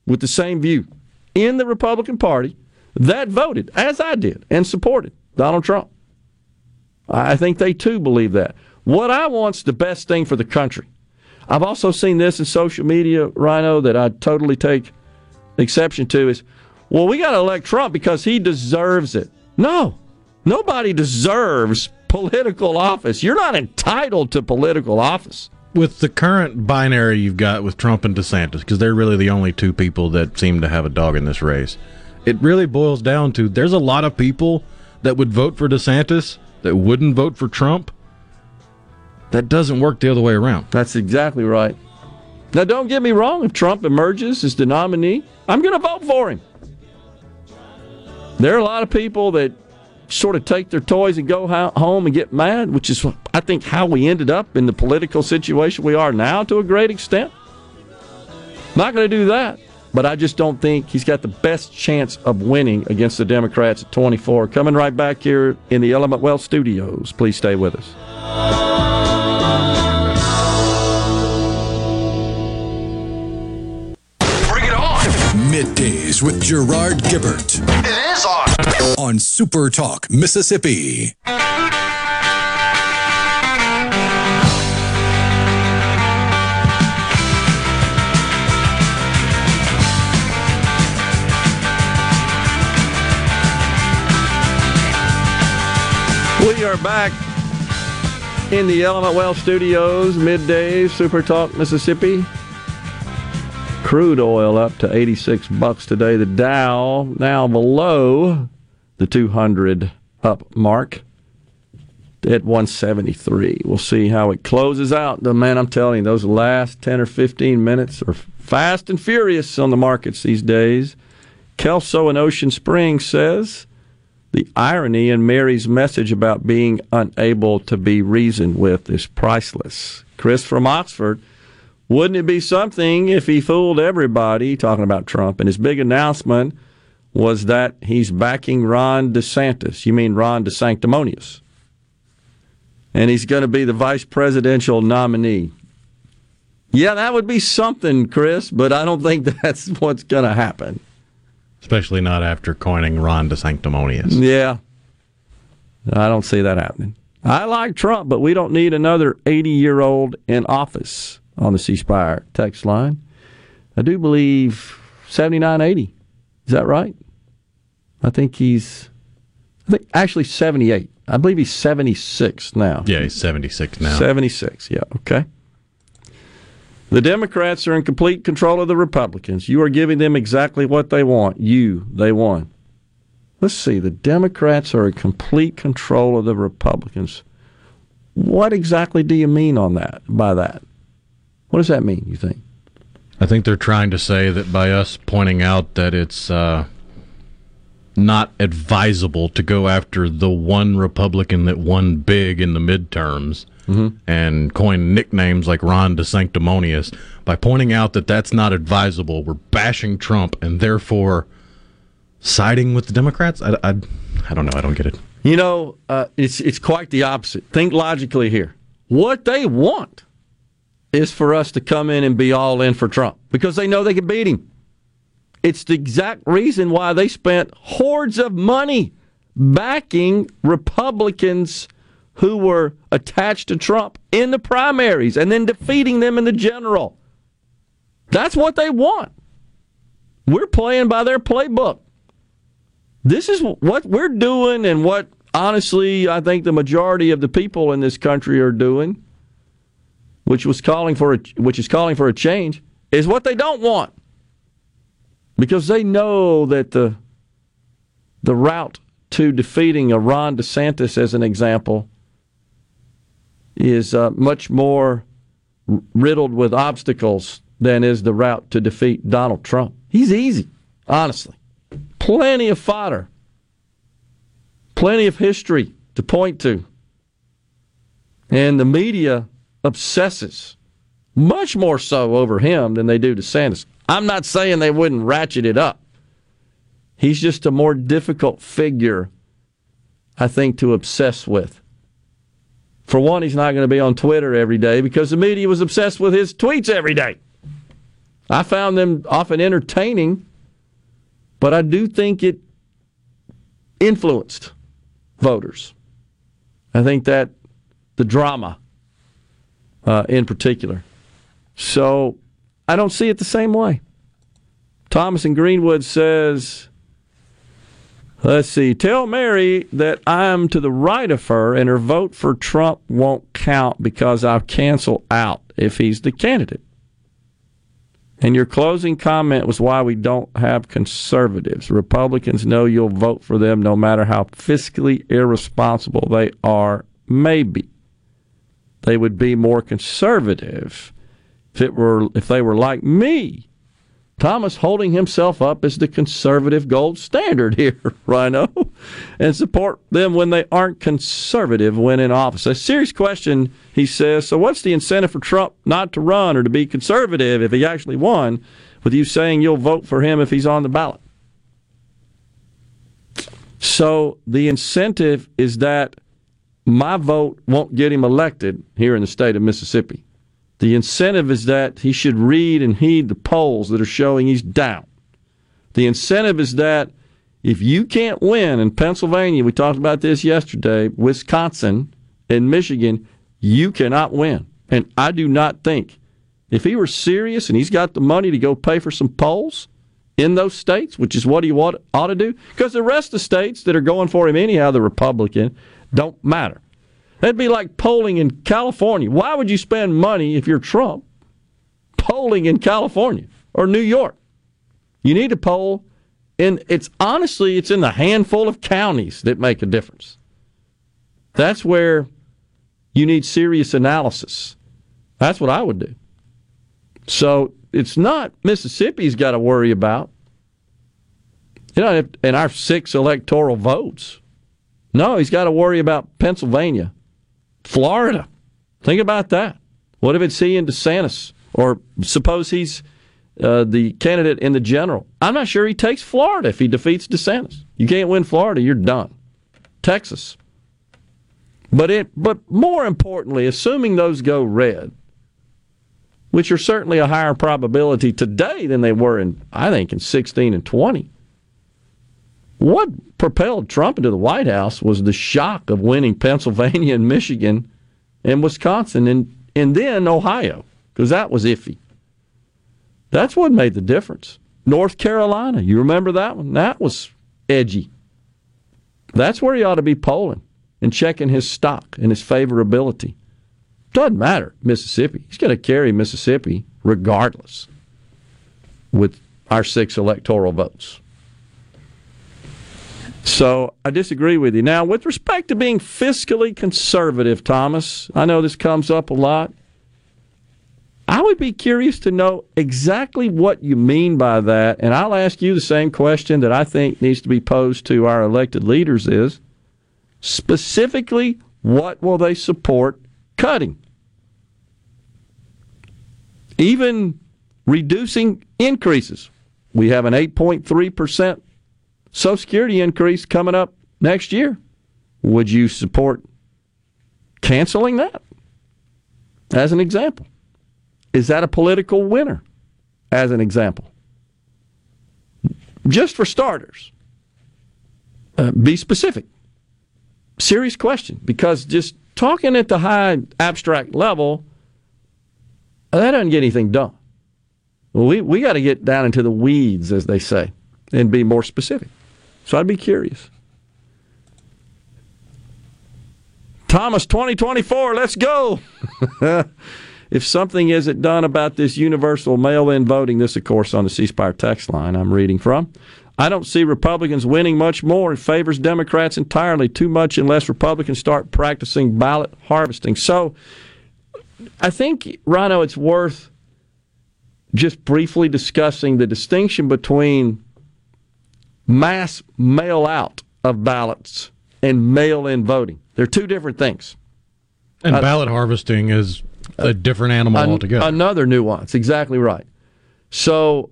with the same view in the Republican Party that voted, as I did, and supported Donald Trump. I think they too believe that. What I want's the best thing for the country. I've also seen this in social media, Rhino, that I totally take exception to is, well, we got to elect Trump because he deserves it. No, nobody deserves political office. You're not entitled to political office. With the current binary you've got with Trump and DeSantis, because they're really the only two people that seem to have a dog in this race, it really boils down to there's a lot of people that would vote for DeSantis that wouldn't vote for Trump. That doesn't work the other way around. That's exactly right. Now, don't get me wrong. If Trump emerges as the nominee, I'm going to vote for him. There are a lot of people that sort of take their toys and go home and get mad, which is, I think, how we ended up in the political situation we are now to a great extent. Not going to do that, but I just don't think he's got the best chance of winning against the Democrats at 24. Coming right back here in the Element Wealth studios. Please stay with us. With Gerard Gibert. It is on. On Super Talk, Mississippi. We are back in the Element Wealth Studios, midday, Super Talk, Mississippi. Crude oil up to 86 bucks today. The Dow now below the 200 up mark at 173. We'll see how it closes out. The man, I'm telling you, those last 10 or 15 minutes are fast and furious on the markets these days. Kelso in Ocean Springs says The irony in Mary's message about being unable to be reasoned with is priceless. Chris from Oxford, wouldn't it be something if he fooled everybody, talking about Trump, and his big announcement was that he's backing Ron DeSantis? You mean Ron DeSanctimonious? And he's going to be the vice presidential nominee. Yeah, that would be something, Chris, but I don't think [LAUGHS] that's what's going to happen. Especially not after coining Ron DeSanctimonious. Yeah. I don't see that happening. I like Trump, but we don't need another 80 year old in office on the C Spire text line. I do believe 7980. Is that right? I think he's, I think actually 78. I believe he's 76 now. Yeah, he's 76 now. 76, yeah, okay. The Democrats are in complete control of the Republicans. You are giving them exactly what they want. You, they won. Let's see, the Democrats are in complete control of the Republicans. What exactly do you mean on that by that? What does that mean, you think? I think they're trying to say that by us pointing out that it's uh, not advisable to go after the one Republican that won big in the midterms Mm-hmm. and coin nicknames like Ron DeSanctimonious, by pointing out that that's not advisable, we're bashing Trump and therefore siding with the Democrats. I, I, I don't know. I don't get it. You know, uh, it's it's quite the opposite. Think logically here. What they want is for us to come in and be all in for Trump because they know they can beat him. It's the exact reason why they spent hordes of money backing Republicans who were attached to Trump in the primaries and then defeating them in the general. That's what they want. We're playing by their playbook. This is what we're doing and what honestly I think the majority of the people in this country are doing, which was calling for a, which is calling for a change, is what they don't want. Because they know that the the route to defeating a Ron DeSantis as an example is uh, much more riddled with obstacles than is the route to defeat Donald Trump. He's easy, honestly. Plenty of fodder, plenty of history to point to. And the media obsesses much more so over him than they do DeSantis. I'm not saying they wouldn't ratchet it up. He's just a more difficult figure, I think, to obsess with. For one, he's not going to be on Twitter every day because the media was obsessed with his tweets every day. I found them often entertaining, but I do think it influenced voters. I think that the drama uh, in particular. So I don't see it the same way. Thomas in Greenwood says, let's see, tell Mary that I'm to the right of her and her vote for Trump won't count because I'll cancel out if he's the candidate. And your closing comment was why we don't have conservatives. Republicans know you'll vote for them no matter how fiscally irresponsible they are, maybe. They would be more conservative if it were if they were like me. Thomas holding himself up as the conservative gold standard [LAUGHS] here, Rhino, and support them when they aren't conservative when in office. A serious question, he says. So, what's the incentive for Trump not to run or to be conservative if he actually won, with you saying you'll vote for him if he's on the ballot? So, the incentive is that my vote won't get him elected here in the state of Mississippi. The incentive is that he should read and heed the polls that are showing he's down. The incentive is that if you can't win in Pennsylvania, we talked about this yesterday, Wisconsin, and Michigan, you cannot win. And I do not think if he were serious and he's got the money to go pay for some polls in those states, which is what he ought, ought to do, because the rest of the states that are going for him anyhow, the Republican, don't matter. That'd be like polling in California. Why would you spend money if you're Trump polling in California or New York? You need to poll and it's honestly it's in the handful of counties that make a difference. That's where you need serious analysis. That's what I would do. So it's not Mississippi's got to worry about. You know, in our six electoral votes, No, he's got to worry about Pennsylvania, Florida. Think about that. What if it's he and DeSantis? Or suppose he's uh, the candidate in the general. I'm not sure he takes Florida if he defeats DeSantis. You can't win Florida, you're done. Texas. But it but more importantly, assuming those go red, which are certainly a higher probability today than they were in I think in 16 and 20. What propelled Trump into the White House was the shock of winning Pennsylvania and Michigan and Wisconsin and, and then Ohio, because that was iffy. That's what made the difference. North Carolina, you remember that one? That was edgy. That's where he ought to be polling and checking his stock and his favorability. Doesn't matter, Mississippi. He's going to carry Mississippi regardless with our six electoral votes. So I disagree with you. Now, with respect to being fiscally conservative, Thomas, I know this comes up a lot. I would be curious to know exactly what you mean by that, and I'll ask you the same question that I think needs to be posed to our elected leaders is specifically what will they support cutting? Even reducing increases. We have an 8.3% Social Security increase coming up next year. Would you support canceling that? As an example. Is that a political winner? As an example. Just for starters, uh, be specific. Serious question, because just talking at the high abstract level, that doesn't get anything done. We, we got to get down into the weeds, as they say, and be more specific. So I'd be curious. Thomas 2024, let's go. [LAUGHS] if something isn't done about this universal mail in voting, this, of course, on the C Spire text line I'm reading from. I don't see Republicans winning much more. It favors Democrats entirely too much unless Republicans start practicing ballot harvesting. So I think, Rhino, it's worth just briefly discussing the distinction between mass mail out of ballots and mail in voting. They're two different things. And Uh, ballot harvesting is a different animal An- altogether. Another nuance, exactly right. So,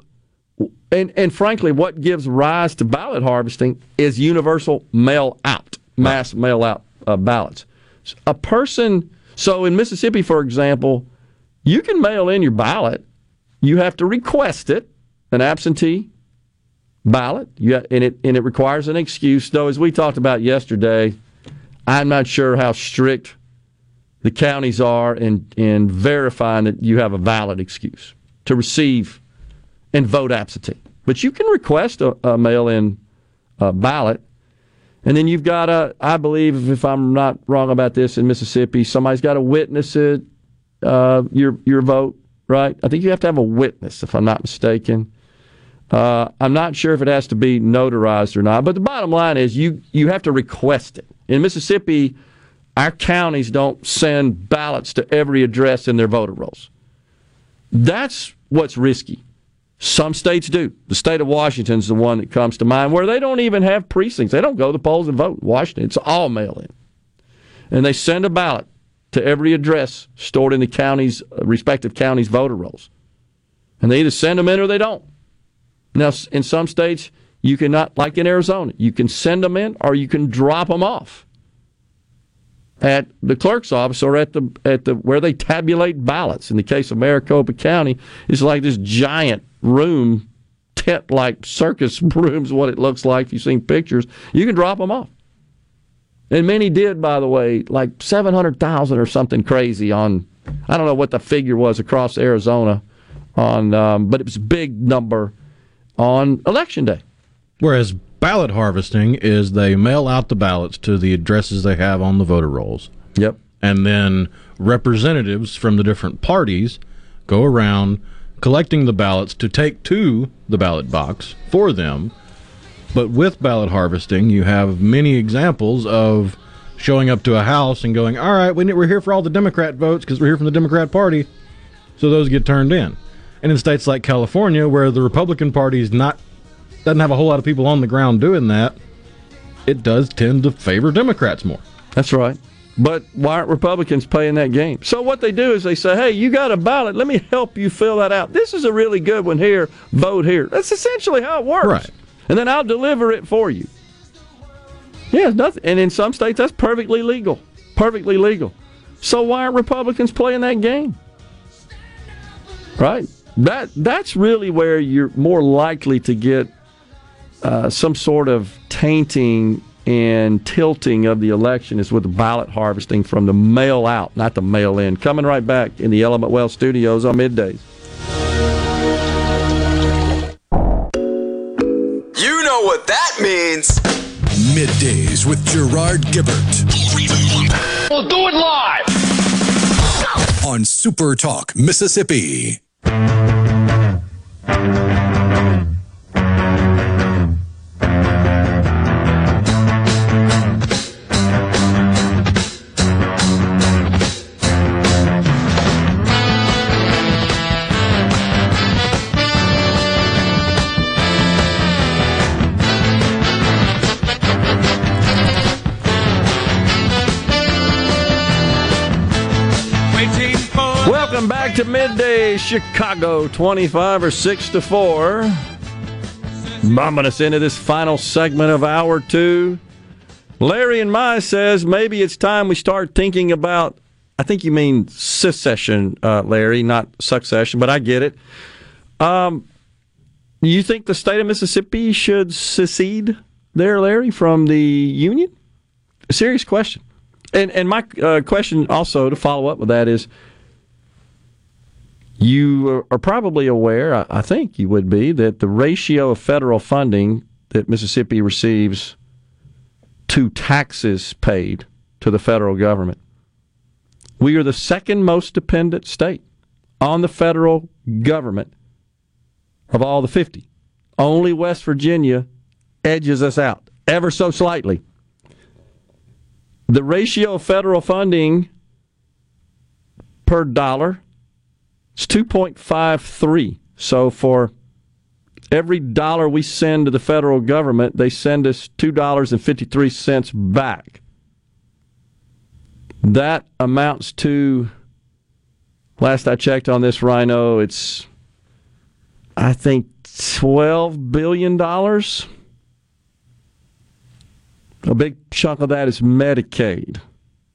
and and frankly, what gives rise to ballot harvesting is universal mail out, mass mail out uh, ballots. A person, so in Mississippi, for example, you can mail in your ballot. You have to request it, an absentee ballot, and it and it requires an excuse. Though, as we talked about yesterday, I'm not sure how strict the counties are in, in verifying that you have a valid excuse to receive and vote absentee. But you can request a, a mail in uh, ballot. And then you've got a. I believe, if I'm not wrong about this in Mississippi, somebody's got to witness it, uh, your, your vote, right? I think you have to have a witness, if I'm not mistaken. Uh, I'm not sure if it has to be notarized or not, but the bottom line is you, you have to request it. In Mississippi, our counties don't send ballots to every address in their voter rolls. That's what's risky. Some states do. The state of Washington's the one that comes to mind where they don't even have precincts. They don't go to the polls and vote. Washington, it's all mail in. And they send a ballot to every address stored in the county's respective county's voter rolls. And they either send them in or they don't. Now, in some states, you cannot, like in Arizona, you can send them in or you can drop them off at the clerk's office or at the at the where they tabulate ballots. In the case of Maricopa County, it's like this giant room, tent like circus [LAUGHS] rooms. What it looks like if you've seen pictures, you can drop them off. And many did, by the way, like seven hundred thousand or something crazy on. I don't know what the figure was across Arizona, on, um, but it was a big number on election day. Whereas ballot harvesting is they mail out the ballots to the addresses they have on the voter rolls. Yep. And then representatives from the different parties go around collecting the ballots to take to the ballot box for them. But with ballot harvesting, you have many examples of showing up to a house and going, "All right, we're here for all the Democrat votes because we're here from the Democrat Party." So those get turned in. And in states like California, where the Republican Party is not doesn't have a whole lot of people on the ground doing that, it does tend to favor Democrats more. That's right. But why aren't Republicans playing that game? So what they do is they say, "Hey, you got a ballot. Let me help you fill that out. This is a really good one here. Vote here." That's essentially how it works. Right. And then I'll deliver it for you. Yeah, nothing. And in some states, that's perfectly legal. Perfectly legal. So why aren't Republicans playing that game? Right. That that's really where you're more likely to get uh, some sort of tainting and tilting of the election is with the ballot harvesting from the mail out, not the mail in. Coming right back in the Element Wealth studios on middays. You know what that means. Middays with Gerard Gibert We'll do it live. on Super Talk, Mississippi. Thank you. Chicago, 25 or 6 to 4. Bombing us into this final segment of hour two. Larry and Mai says maybe it's time we start thinking about, I think you mean secession, uh, Larry, not succession, but I get it. Um, you think the state of Mississippi should secede there, Larry, from the Union? A serious question. And, and my uh, question also to follow up with that is you are probably aware, I- think you would be, that the ratio of federal funding that Mississippi receives to taxes paid to the federal government, we are the second most dependent state on the federal government of all the 50. Only West Virginia edges us out ever so slightly. The ratio of federal funding per dollar it's 2.53. So for every dollar we send to the federal government, they send us $2.53 back. That amounts to, last I checked on this rhino, it's, I think, $12 billion. A big chunk of that is Medicaid.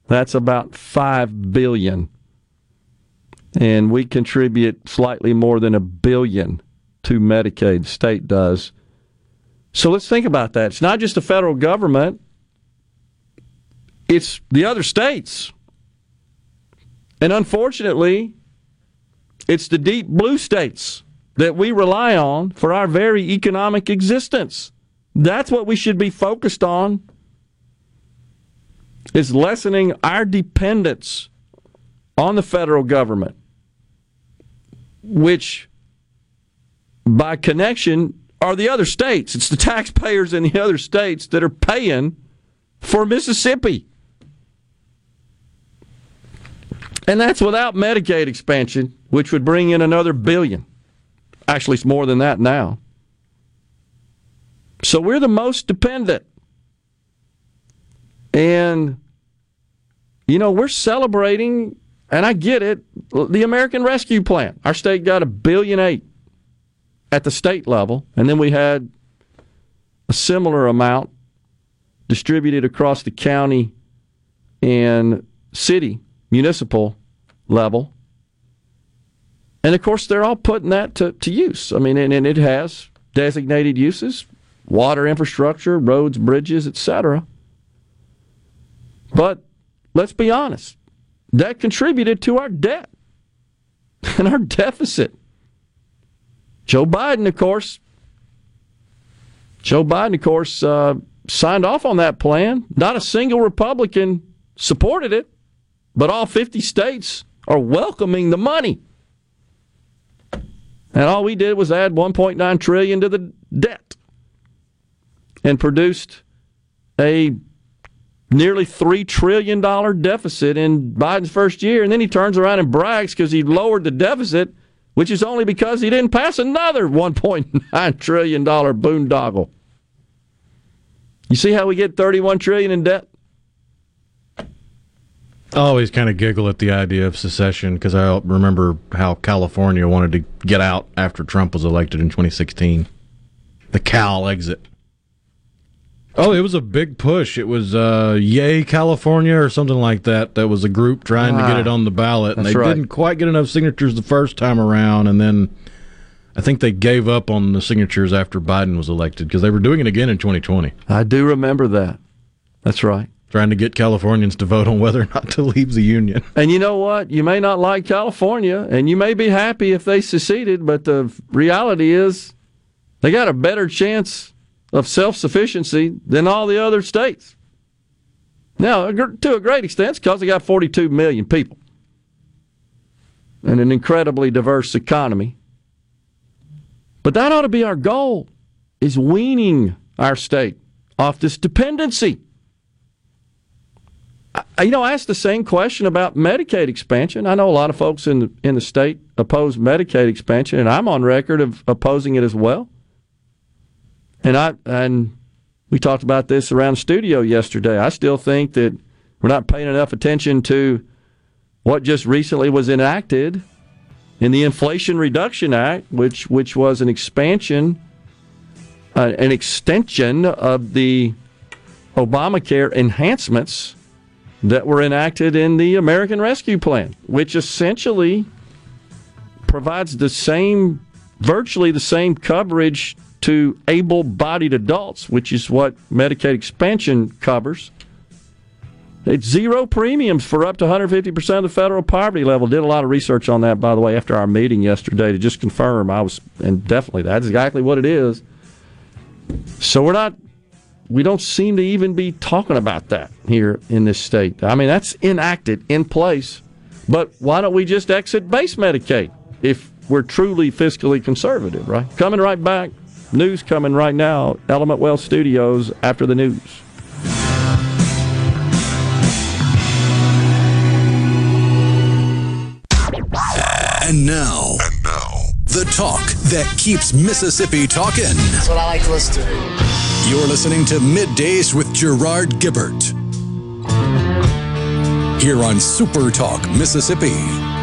That's about $5 billion and we contribute slightly more than a billion to Medicaid. The state does. So let's think about that. It's not just the federal government; it's the other states, and unfortunately, it's the deep blue states that we rely on for our very economic existence. That's what we should be focused on. Is lessening our dependence on the federal government, which by connection are the other states. It's the taxpayers in the other states that are paying for Mississippi. And that's without Medicaid expansion, which would bring in another billion. Actually, it's more than that now. So we're the most dependent. And, you know, we're celebrating and I get it, the American Rescue Plan. Our state got a billion eight at the state level, and then we had a similar amount distributed across the county and city, municipal level. And of course, they're all putting that to, to use. I mean, and, and it has designated uses water infrastructure, roads, bridges, etc. But let's be honest that contributed to our debt [LAUGHS] and our deficit. Joe Biden, of course, Joe Biden, of course, uh, signed off on that plan. Not a single Republican supported it, but all 50 states are welcoming the money. And all we did was add 1.9 trillion to the debt and produced a nearly $3 trillion deficit in Biden's first year. And then he turns around and brags because he lowered the deficit, which is only because he didn't pass another $1.9 [LAUGHS] trillion boondoggle. You see how we get 31 trillion in debt? I always kind of giggle at the idea of secession because I remember how California wanted to get out after Trump was elected in 2016. The Cal exit. Oh, it was a big push. It was uh, Yes California or something like that. That was a group trying to get Ah, it on the ballot, and they right. didn't quite get enough signatures the first time around, and then I think they gave up on the signatures after Biden was elected because they were doing it again in 2020. I do remember that. That's right. Trying to get Californians to vote on whether or not to leave the union. [LAUGHS] And you know what? You may not like California, and you may be happy if they seceded, but the reality is they got a better chance of self sufficiency than all the other states. Now, to a great extent, it's because they got 42 million people and an incredibly diverse economy. But that ought to be our goal, is weaning our state off this dependency. I- you know, I asked the same question about Medicaid expansion. I know a lot of folks in the, in the state oppose Medicaid expansion, and I'm on record of opposing it as well. And I and we talked about this around the studio yesterday. I still think that we're not paying enough attention to what just recently was enacted in the Inflation Reduction Act, which which was an expansion, uh, an extension of the Obamacare enhancements that were enacted in the American Rescue Plan, which essentially provides the same, virtually the same coverage to able bodied adults, which is what Medicaid expansion covers. It's zero premiums for up to 150% of the federal poverty level. Did a lot of research on that, by the way, after our meeting yesterday to just confirm I was, and definitely that's exactly what it is. So we're not we don't seem to even be talking about that here in this state. I mean, that's enacted in place. But why don't we just exit base Medicaid if we're truly fiscally conservative, right? Coming right back. News coming right now. Element Wealth Studios after the news. And now, and now, the talk that keeps Mississippi talking. That's what I like to listen to. You're listening to Middays with Gerard Gibert. Here on Super Talk, Mississippi.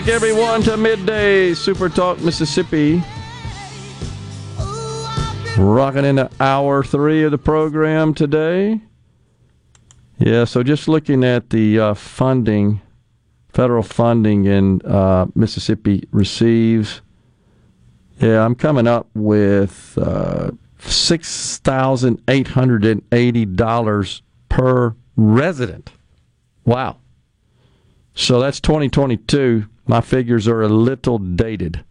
Back, everyone, to Midday Super Talk Mississippi. Rocking into hour three of the program today. Yeah, so just looking at the uh, funding, federal funding in uh, Mississippi receives. Yeah, I'm coming up with uh, six thousand eight hundred and eighty dollars per resident. Wow. So that's 2022. My figures are a little dated.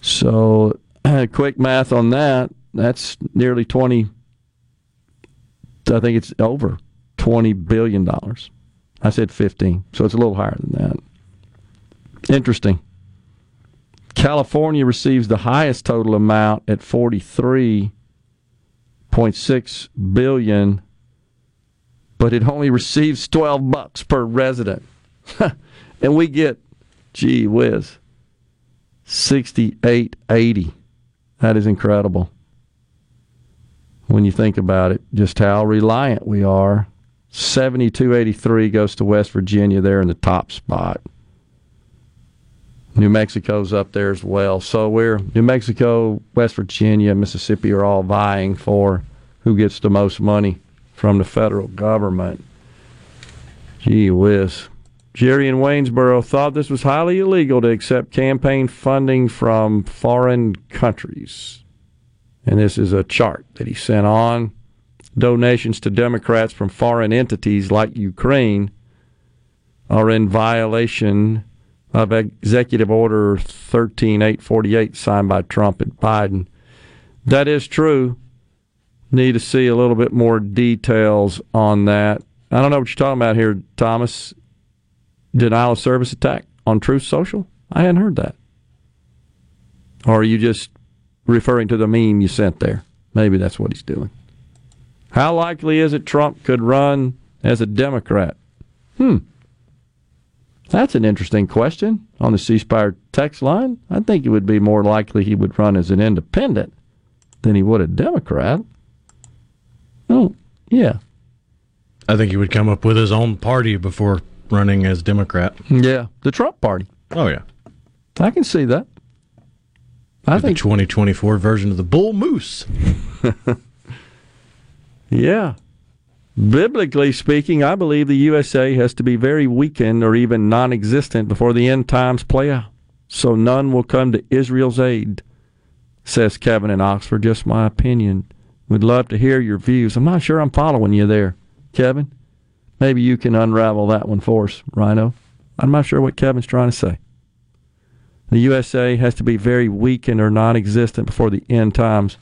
So, [CLEARS THROAT] quick math on that. That's nearly 20. I think it's over 20 billion dollars. I said 15, so it's a little higher than that. Interesting. California receives the highest total amount at 43.6 billion but it only receives 12 bucks per resident. [LAUGHS] and we get, gee whiz, 6880. That is incredible. When you think about it, just how reliant we are. 7283 goes to West Virginia there in the top spot. New Mexico's up there as well. So we're New Mexico, West Virginia, Mississippi are all vying for who gets the most money from the federal government. Gee whiz. Jerry in Waynesboro thought this was highly illegal to accept campaign funding from foreign countries. And this is a chart that he sent on. Donations to Democrats from foreign entities like Ukraine are in violation of Executive Order 13848 signed by Trump and Biden. That is true. Need to see a little bit more details on that. I don't know what you're talking about here, Thomas. Denial of service attack on Truth Social? I hadn't heard that. Or are you just referring to the meme you sent there? Maybe that's what he's doing. How likely is it Trump could run as a Democrat? Hmm. That's an interesting question on the C Spire text line. I think it would be more likely he would run as an independent than he would a Democrat. Oh, yeah. I think he would come up with his own party before running as Democrat. Yeah, the Trump party. Oh yeah, I can see that. I think the 2024 version of the Bull Moose. [LAUGHS] yeah. Biblically speaking, I believe the USA has to be very weakened or even non existent before the end times play out. So none will come to Israel's aid, says Kevin in Oxford. Just my opinion. We'd love to hear your views. I'm not sure I'm following you there, Kevin. Maybe you can unravel that one for us, Rhino. I'm not sure what Kevin's trying to say. The USA has to be very weakened or non existent before the end times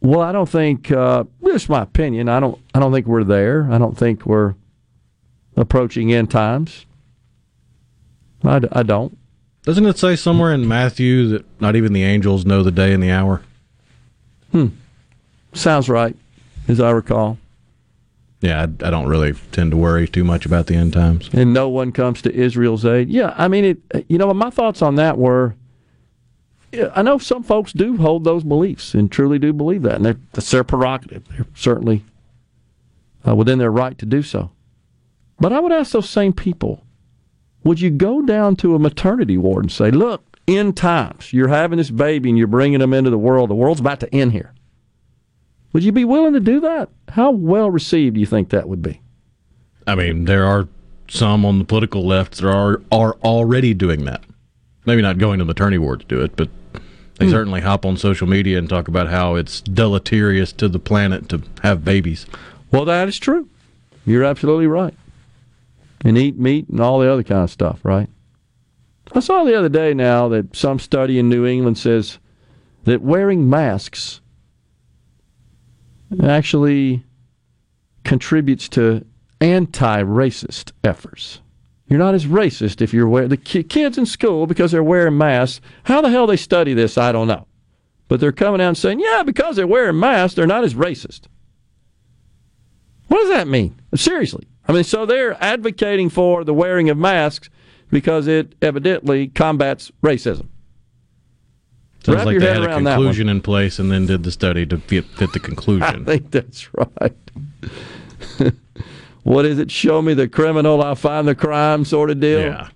well, I don't think. Uh, just my opinion. I don't. I don't think we're there. I don't think we're approaching end times. I, I don't. Doesn't it say somewhere in Matthew that not even the angels know the day and the hour? Hmm. Sounds right, as I recall. Yeah, I, I, don't really tend to worry too much about the end times. And no one comes to Israel's aid. Yeah, I mean, it. You know, my thoughts on that were I know some folks do hold those beliefs and truly do believe that, and that's their prerogative. They're certainly uh, within their right to do so. But I would ask those same people would you go down to a maternity ward and say, look, in times, you're having this baby and you're bringing them into the world, the world's about to end here? Would you be willing to do that? How well received do you think that would be? I mean, there are some on the political left that are are already doing that. Maybe not going to the maternity ward to do it, but they hmm. certainly hop on social media and talk about how it's deleterious to the planet to have babies. Well, that is true. You're absolutely right. And eat meat and all the other kind of stuff, right? I saw the other day now that some study in New England says that wearing masks actually contributes to anti racist efforts. You're not as racist if you're wearing the kids in school because they're wearing masks. How the hell they study this, I don't know. But they're coming out and saying, yeah, because they're wearing masks, they're not as racist. What does that mean? Seriously. I mean, so they're advocating for the wearing of masks because it evidently combats racism. Sounds Wrap like they had a conclusion in place and then did the study to fit, fit the [LAUGHS] conclusion. I think that's right. [LAUGHS] what is it? Show me the criminal, I'll find the crime sort of deal. Yeah.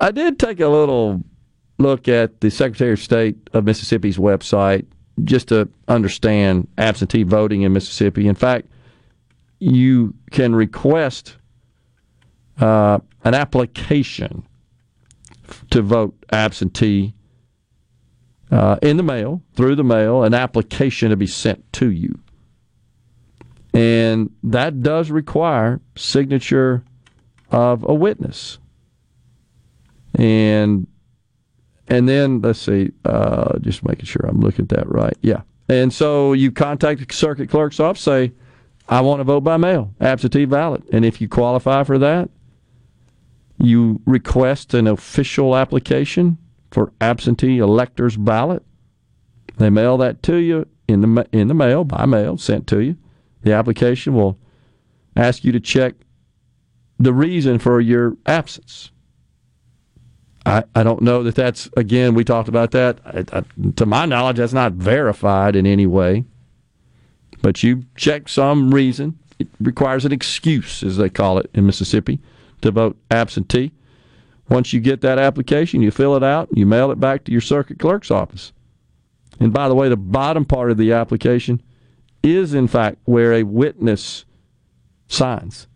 I did take a little look at the Secretary of State of Mississippi's website just to understand absentee voting in Mississippi. In fact, you can request uh, an application to vote absentee uh, in the mail, through the mail, an application to be sent to you. And that does require signature of a witness. And and then let's see, uh, just making sure I'm looking at that right. Yeah. And so you contact the circuit clerk's office, say, I want to vote by mail, absentee ballot. And if you qualify for that, you request an official application for absentee elector's ballot. They mail that to you in the in the mail by mail, sent to you. The application will ask you to check the reason for your absence. I, I don't know that that's, again, we talked about that. I, I, to my knowledge, that's not verified in any way. But you check some reason. It requires an excuse, as they call it in Mississippi, to vote absentee. Once you get that application, you fill it out, you mail it back to your circuit clerk's office. And by the way, the bottom part of the application is in fact where a witness signs.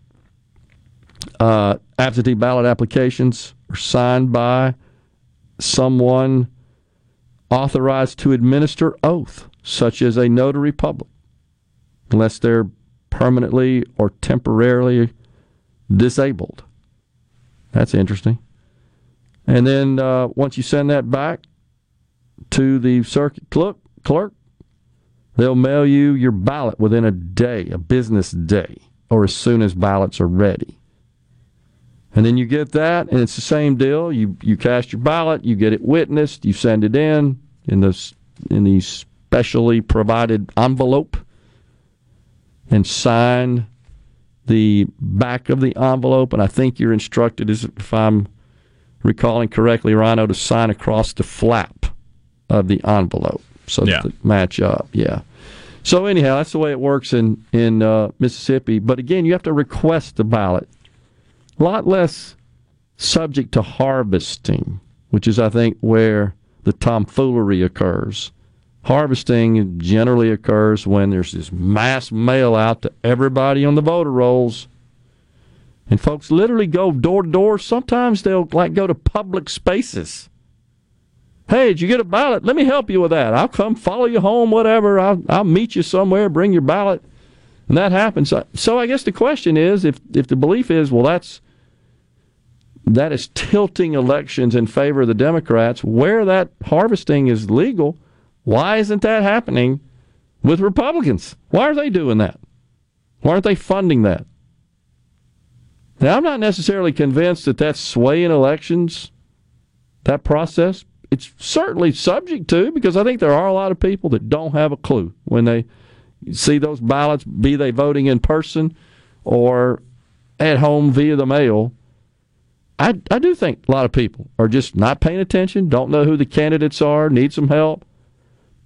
Uh, absentee ballot applications are signed by someone authorized to administer oath, such as a notary public, unless they're permanently or temporarily disabled. That's interesting. And then uh, once you send that back to the circuit clerk, clerk They'll mail you your ballot within a day, a business day, or as soon as ballots are ready. And then you get that, and it's the same deal. You you cast your ballot, you get it witnessed, you send it in in this in the specially provided envelope, and sign the back of the envelope. And I think you're instructed, if I'm recalling correctly, Rhino, to sign across the flap of the envelope so Yeah. they match up. Yeah. So anyhow, that's the way it works in in uh, Mississippi. But again, you have to request the ballot. A lot less subject to harvesting, which is, I think, where the tomfoolery occurs. Harvesting generally occurs when there's this mass mail out to everybody on the voter rolls. And folks literally go door to door. Sometimes they'll like go to public spaces. Hey, did you get a ballot? Let me help you with that. I'll come follow you home, whatever. I'll, I'll meet you somewhere, bring your ballot. And that happens. So- I guess the question is if, if the belief is, well, that's that is tilting elections in favor of the Democrats, where that harvesting is legal, why isn't that happening with Republicans? Why are they doing that? Why aren't they funding that? Now, I'm not necessarily convinced that that's swaying elections, that process. It's certainly subject to, because I think there are a lot of people that don't have a clue when they see those ballots, be they voting in person or at home via the mail. I, I do think a lot of people are just not paying attention, don't know who the candidates are, need some help.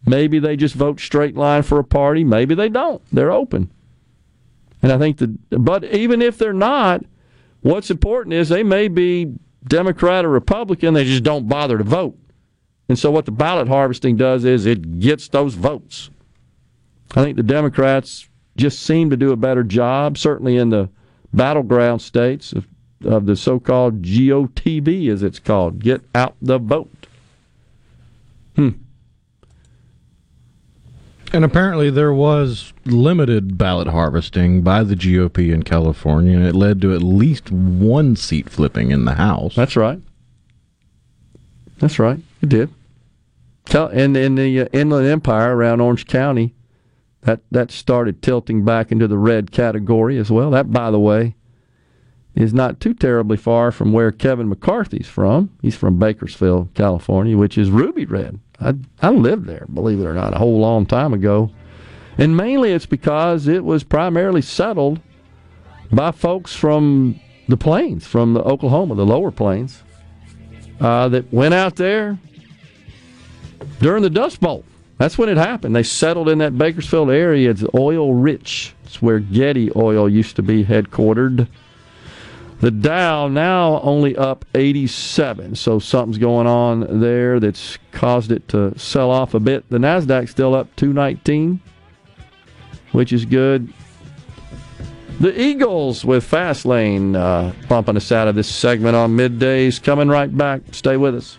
Maybe they just vote straight line for a party. Maybe they don't. They're open. And I think that, but even if they're not, what's important is they may be Democrat or Republican, they just don't bother to vote. And so what the ballot harvesting does is it gets those votes. I think the Democrats just seem to do a better job, certainly in the battleground states of, of the so called GOTV, as it's called get out the vote. Hmm. And apparently there was limited ballot harvesting by the GOP in California, and it led to at least one seat flipping in the House. That's right. That's right. It did. And in the uh, Inland Empire around Orange County, that, that started tilting back into the red category as well. That, by the way, is not too terribly far from where Kevin McCarthy's from. He's from Bakersfield, California, which is ruby red. I, I lived there, believe it or not, a whole long time ago. And mainly it's because it was primarily settled by folks from the plains, from the Oklahoma, the lower plains, uh, that went out there during the Dust Bowl. That's when it happened. They settled in that Bakersfield area. It's oil rich. It's where Getty Oil used to be headquartered. The Dow now only up 87, so something's going on there that's caused it to sell off a bit. The Nasdaq still up 219, which is good. The Eagles with Fastlane uh, bumping us out of this segment on middays. Coming right back. Stay with us.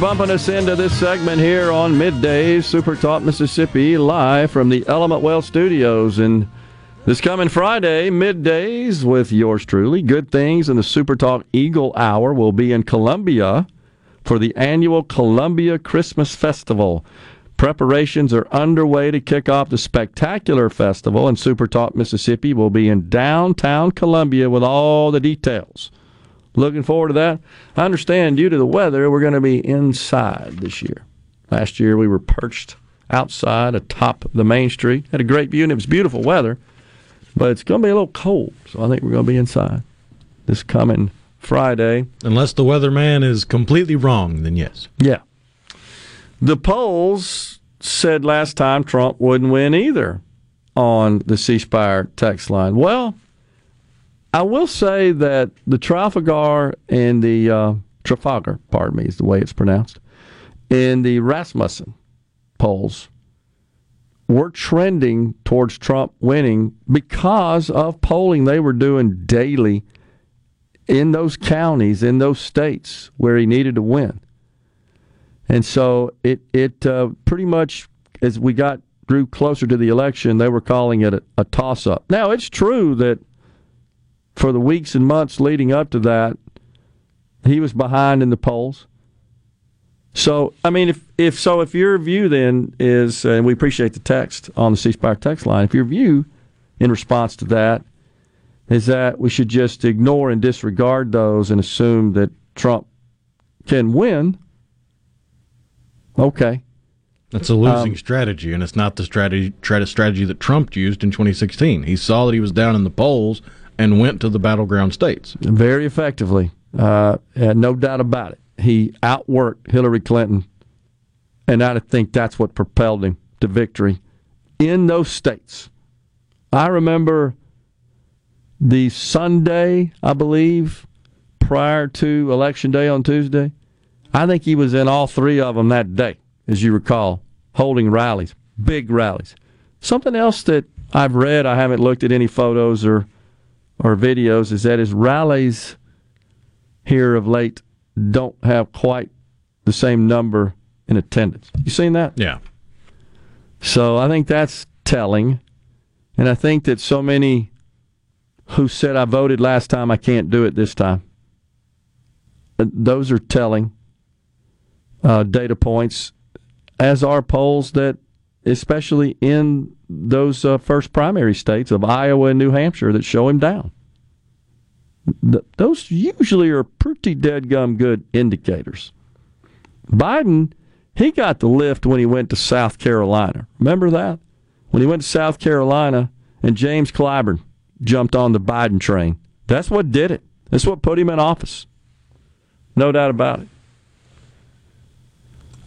Bumping us into this segment here on midday Super Talk Mississippi, live from the Element Wealth Studios. And this coming Friday, middays with yours truly, Good Things and the Super Talk Eagle Hour will be in Columbia for the annual Columbia Christmas Festival. Preparations are underway to kick off the spectacular festival, and Super Talk Mississippi will be in downtown Columbia with all the details. Looking forward to that. I understand due to the weather, we're going to be inside this year. Last year we were perched outside atop the main street. Had a great view and it was beautiful weather, but it's going to be a little cold, so I think we're going to be inside this coming Friday. Unless the weatherman is completely wrong, then yes. Yeah. The polls said last time Trump wouldn't win either on the C Spire text line. Well, I will say that the Trafalgar and the uh, Trafalgar, pardon me, is the way it's pronounced, in the Rasmussen polls were trending towards Trump winning because of polling they were doing daily in those counties, in those states where he needed to win. And so it it uh, pretty much as we got grew closer to the election, they were calling it a, a toss up. Now it's true that for the weeks and months leading up to that, he was behind in the polls. So I mean, if if so, if your view then is, and we appreciate the text on the C Spire text line, if your view in response to that is that we should just ignore and disregard those and assume that Trump can win. Okay. That's a losing Um, strategy, and it's not the strategy tra- strategy that Trump used in 2016. He saw that he was down in the polls and went to the battleground states. Very effectively. Uh, no doubt about it. He outworked Hillary Clinton, and I think that's what propelled him to victory in those states. I remember the Sunday, I believe, prior to Election Day on Tuesday. I think he was in all three of them that day, as you recall, holding rallies, big rallies. Something else that I've read, I haven't looked at any photos or or videos, is that his rallies here of late don't have quite the same number in attendance. You seen that? Yeah. So I think that's telling. And I think that so many who said I voted last time, I can't do it this time. Uh, Those are telling uh, data points, as are polls that, especially in those uh, first primary states of Iowa and New Hampshire, that show him down. Th- those usually are pretty dead gum good indicators. Biden, he got the lift when he went to South Carolina. Remember that? When he went to South Carolina and James Clyburn jumped on the Biden train. That's what did it. That's what put him in office. No doubt about it.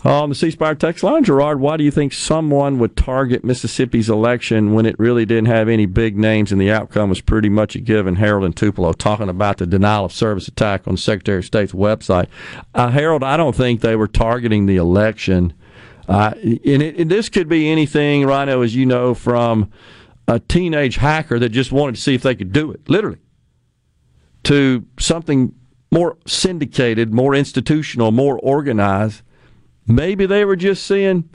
On the C Spire text line, Gerard, why do you think someone would target Mississippi's election when it really didn't have any big names and the outcome was pretty much a given? Harold and Tupelo talking about the denial of service attack on Secretary of State's website. Uh, Harold, I don't think they were targeting the election. Uh, and, it, and this could be anything, Rhino, as you know, from a teenage hacker that just wanted to see if they could do it, literally, to something more syndicated, more institutional, more organized. Maybe they were just seeing,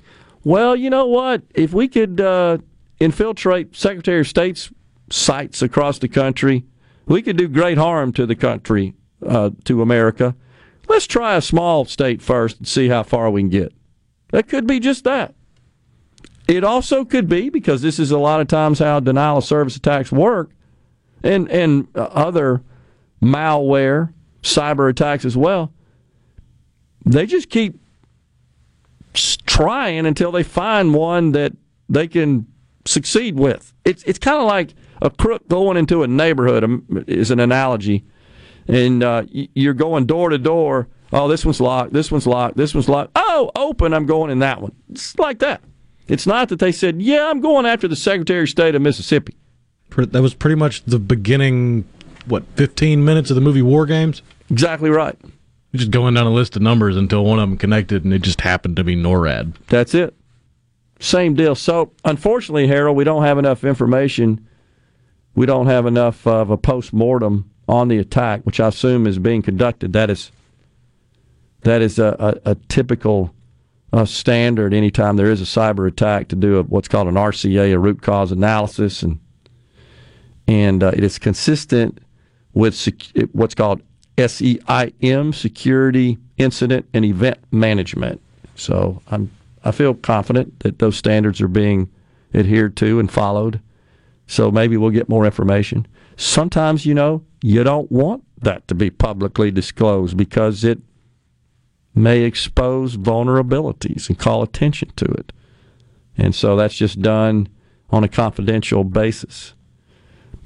well, you know what? If we could uh, infiltrate Secretary of State's sites across the country, we could do great harm to the country, uh, to America. Let's try a small state first and see how far we can get. That could be just that. It also could be because this is a lot of times how denial of service attacks work, and and uh, other malware, cyber attacks as well. They just keep trying until they find one that they can succeed with. It's it's kind of like a crook going into a neighborhood um, is an analogy, and uh, you're going door to door. Oh, this one's locked. This one's locked. This one's locked. Oh, open. I'm going in that one. It's like that. It's not that they said, "Yeah, I'm going after the Secretary of State of Mississippi." That was pretty much the beginning, what, 15 minutes of the movie War Games? Exactly right. Just going down a list of numbers until one of them connected, and it just happened to be NORAD. That's it. Same deal. So, unfortunately, Harold, we don't have enough information. We don't have enough of a post mortem on the attack, which I assume is being conducted. That is that is a, a, a typical uh, standard anytime there is a cyber attack to do a, what's called an RCA, a root cause analysis, and and uh, it is consistent with sec- what's called SIEM, Security Incident and Event Management. So I'm I feel confident that those standards are being adhered to and followed. So maybe we'll get more information. Sometimes, you know, you don't want that to be publicly disclosed because it may expose vulnerabilities and call attention to it. And so that's just done on a confidential basis.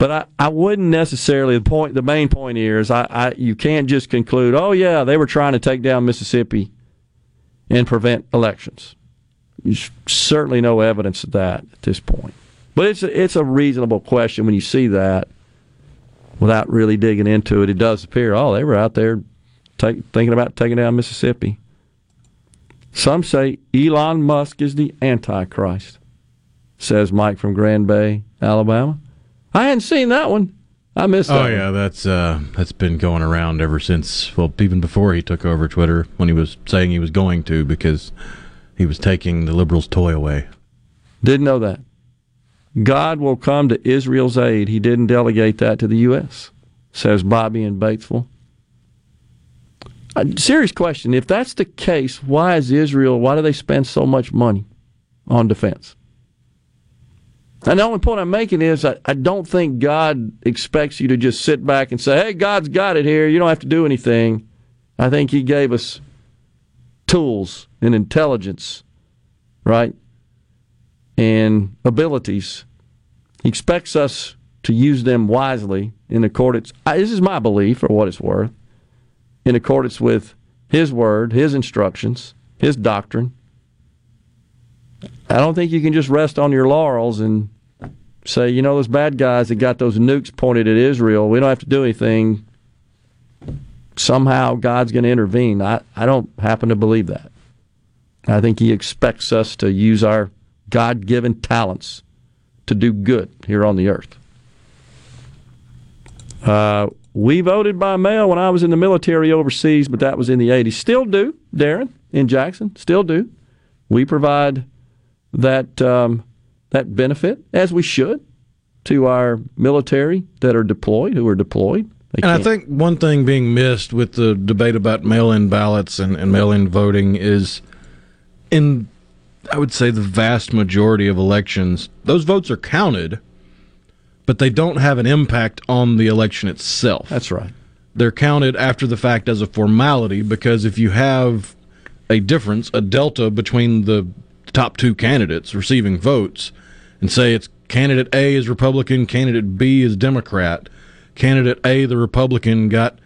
But I, I wouldn't necessarily the point the main point here is I, I you can't just conclude, oh yeah, they were trying to take down Mississippi and prevent elections. There's certainly no evidence of that at this point. But it's a, it's a reasonable question when you see that without really digging into it. It does appear, oh, they were out there take, thinking about taking down Mississippi. Some say Elon Musk is the Antichrist, says Mike from Grand Bay, Alabama. I hadn't seen that one. I missed that. Oh one. yeah, that's uh, that's been going around ever since. Well, even before he took over Twitter, when he was saying he was going to, because he was taking the liberals' toy away. Didn't know that. God will come to Israel's aid. He didn't delegate that to the U.S., says Bobby and Batesville. A serious question. If that's the case, why is Israel, why do they spend so much money on defense? And the only point I'm making is I, I don't think God expects you to just sit back and say, hey, God's got it here. You don't have to do anything. I think He gave us tools and intelligence, right? And abilities. He expects us to use them wisely in accordance. I, this is my belief, for what it's worth, in accordance with His word, His instructions, His doctrine. I don't think you can just rest on your laurels and say, you know, those bad guys that got those nukes pointed at Israel, we don't have to do anything. Somehow God's going to intervene. I, I don't happen to believe that. I think He expects us to use our God given talents to do good here on the earth. Uh, we voted by mail when I was in the military overseas, but that was in the 80s. Still do, Darren, in Jackson. Still do. We provide that um, that benefit as we should to our military that are deployed, who are deployed. They And I can't- think one thing being missed with the debate about mail-in ballots and, and mail-in voting is, in I would say the vast majority of elections, those votes are counted, but they don't have an impact on the election itself. That's right. They're counted after the fact as a formality because if you have a difference, a delta between the top two candidates receiving votes, and say it's candidate A is Republican, candidate B is Democrat, candidate A, the Republican, got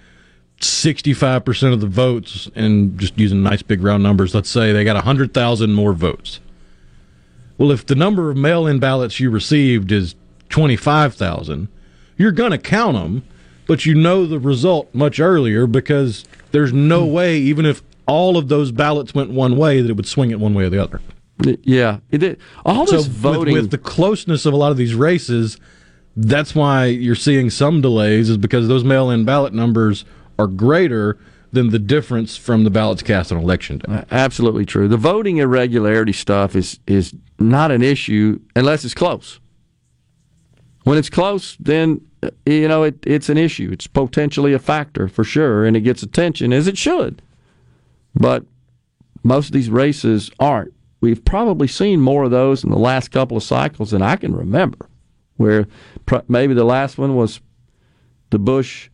65% of the votes, and just using nice big round numbers, let's say they got 100,000 more votes. Well, if the number of mail in ballots you received is 25,000, you're going to count them, but you know the result much earlier because there's no hmm. way, even if all of those ballots went one way, that it would swing it one way or the other. Yeah, it did. All so this voting. with, with the closeness of a lot of these races, that's why you're seeing some delays, is because those mail-in ballot numbers are greater than the difference from the ballots cast on election day. Absolutely true. The voting irregularity stuff is is not an issue unless it's close. When it's close, then uh, you know it, it's an issue. It's potentially a factor for sure, and it gets attention as it should. But most of these races aren't. We've probably seen more of those in the last couple of cycles than I can remember. Where pr- maybe the last one was the Bush,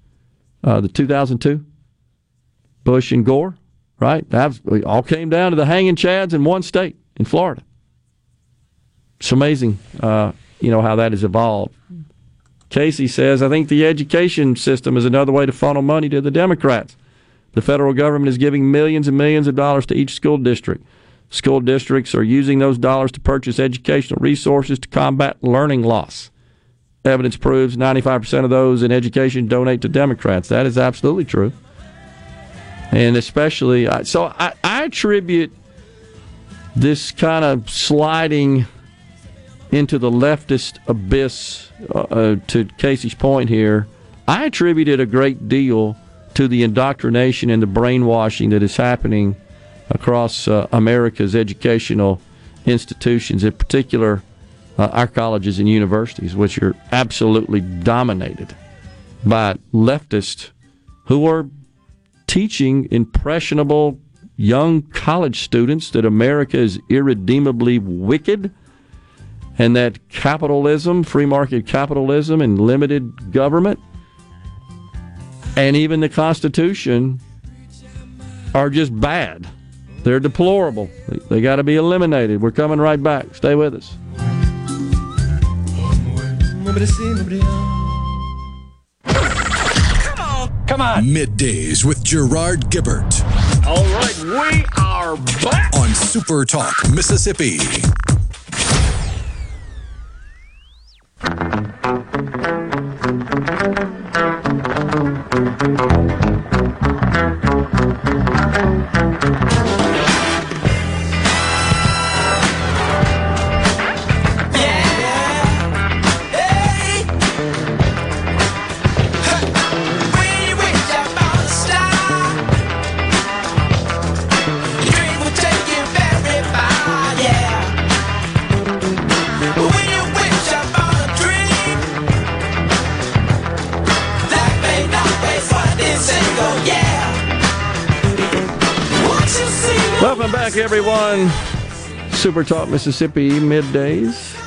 uh, the 2002 Bush and Gore, right? That all came down to the hanging chads in one state, in Florida. It's amazing, uh, you know, how that has evolved. Casey says, I think the education system is another way to funnel money to the Democrats. The federal government is giving millions and millions of dollars to each school district. School districts are using those dollars to purchase educational resources to combat learning loss. Evidence proves 95% of those in education donate to Democrats. That is absolutely true. And especially, so I, I attribute this kind of sliding into the leftist abyss, uh, uh, to Casey's point here, I attribute it a great deal to the indoctrination and the brainwashing that is happening across uh, America's educational institutions, in particular uh, our colleges and universities, which are absolutely dominated by leftists who are teaching impressionable young college students that America is irredeemably wicked and that capitalism, free market capitalism, and limited government, and even the Constitution are just bad. They're deplorable. They, they got to be eliminated. We're coming right back. Stay with us. Come on. Middays with Gerard Gibert All right, we are back. on Super Talk, Mississippi. Back, everyone. Super Talk Mississippi middays.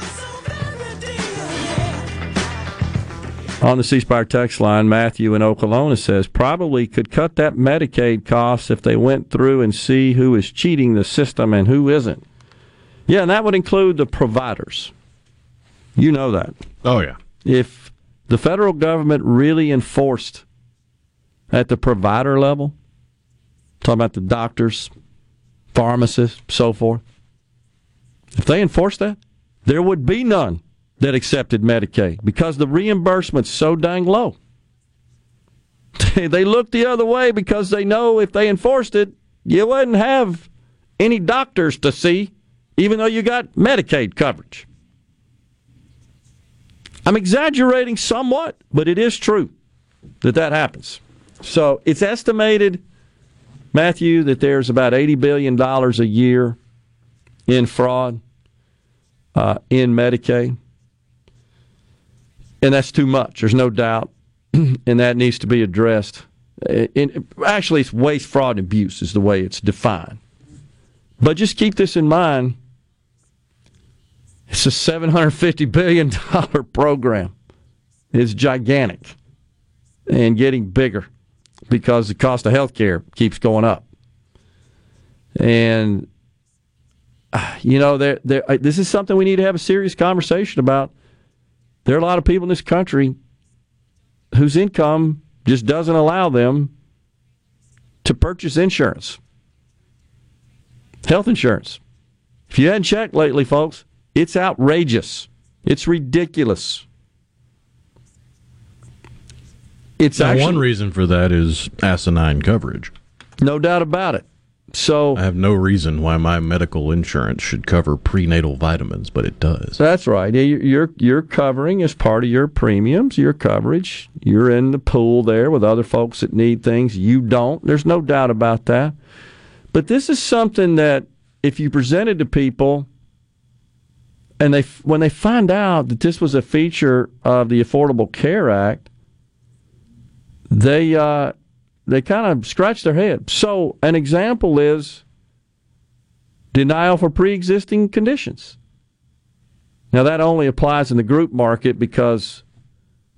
On the C Spire text line, Matthew in Oklahoma says probably could cut that Medicaid costs if they went through and see who is cheating the system and who isn't. Yeah, and that would include the providers. You know that. Oh yeah. If the federal government really enforced at the provider level, talking about the doctors, pharmacists, so forth. If they enforced that, there would be none that accepted Medicaid because the reimbursement's so dang low. [LAUGHS] they look the other way because they know if they enforced it, you wouldn't have any doctors to see, even though you got Medicaid coverage. I'm exaggerating somewhat, but it is true that that happens. So it's estimated, Matthew, that there's about $80 billion a year in fraud uh, in Medicaid. And that's too much, there's no doubt. [CLEARS THROAT] and that needs to be addressed. Uh, In, actually, it's waste, fraud, and abuse is the way it's defined. But just keep this in mind it's a $750 billion program. It's gigantic and getting bigger because the cost of health care keeps going up. And, uh, you know, this is something we need to have a serious conversation about. There are a lot of people in this country whose income just doesn't allow them to purchase insurance, health insurance. If you hadn't checked lately, folks, it's outrageous. It's ridiculous. It's Now, actually, one reason for that is asinine coverage. no doubt about it. So I have no reason why my medical insurance should cover prenatal vitamins, but it does. That's right. You're you're covering as part of your premiums, your coverage. You're in the pool there with other folks that need things. You don't. There's no doubt about that. But this is something that if you presented to people, and they when they find out that this was a feature of the Affordable Care Act, they uh, they kind of scratch their head. So an example is denial for pre-existing conditions. Now, that only applies in the group market because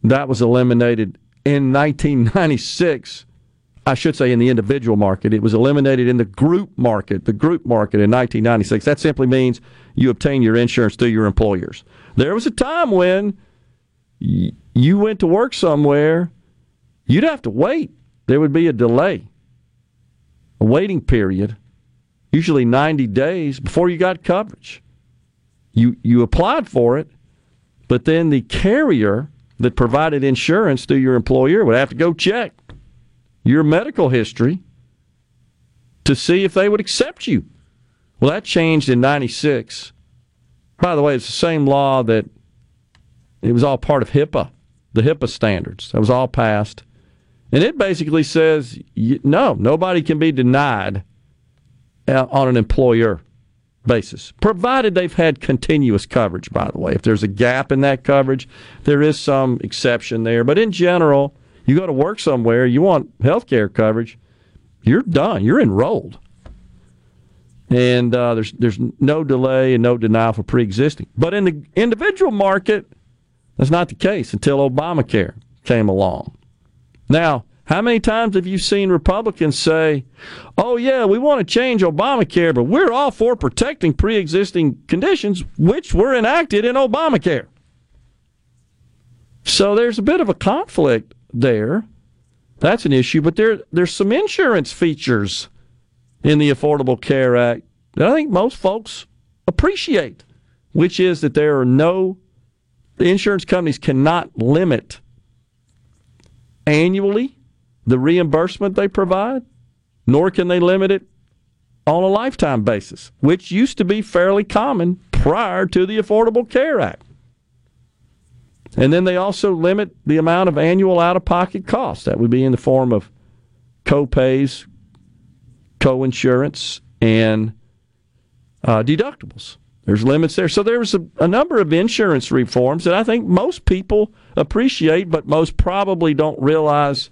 that was eliminated in 1996. I should say in the individual market. It was eliminated in the group market, the group market in 1996. That simply means you obtain your insurance through your employers. There was a time when you went to work somewhere, you'd have to wait. There would be a delay, a waiting period, usually 90 days before you got coverage you you applied for it, but then the carrier that provided insurance through your employer would have to go check your medical history to see if they would accept you. Well, that changed in 96. By the way, it's the same law that it was all part of HIPAA, the HIPAA standards. That was all passed. And it basically says no, nobody can be denied uh, on an employer basis, provided they've had continuous coverage, by the way. If there's a gap in that coverage, there is some exception there. But in general, you go to work somewhere, you want health care coverage, you're done. You're enrolled. And uh, there's, there's no delay and no denial for pre existing. But in the individual market, that's not the case until Obamacare came along. Now, How many times have you seen Republicans say, oh, yeah, we want to change Obamacare, but we're all for protecting pre existing conditions, which were enacted in Obamacare? So there's a bit of a conflict there. That's an issue, but there, there's some insurance features in the Affordable Care Act that I think most folks appreciate, which is that there are no, the insurance companies cannot limit annually the reimbursement they provide, nor can they limit it on a lifetime basis, which used to be fairly common prior to the Affordable Care Act. And then they also limit the amount of annual out of pocket costs. That would be in the form of co-pays, co-insurance, and uh, deductibles. There's limits there. So there was a, a number of insurance reforms that I think most people appreciate, but most probably don't realize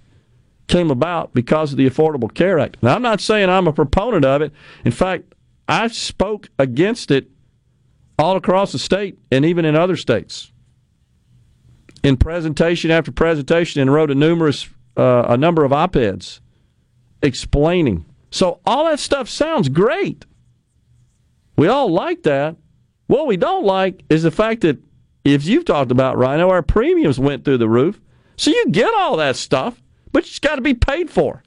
came about because of the Affordable Care Act. Now, I'm not saying I'm a proponent of it. In fact, I spoke against it all across the state and even in other states. In presentation after presentation, and wrote a numerous uh, a number of op-eds explaining. So all that stuff sounds great. We all like that. What we don't like is the fact that if you've talked about Rhino, our premiums went through the roof. So you get all that stuff but it's got to be paid for.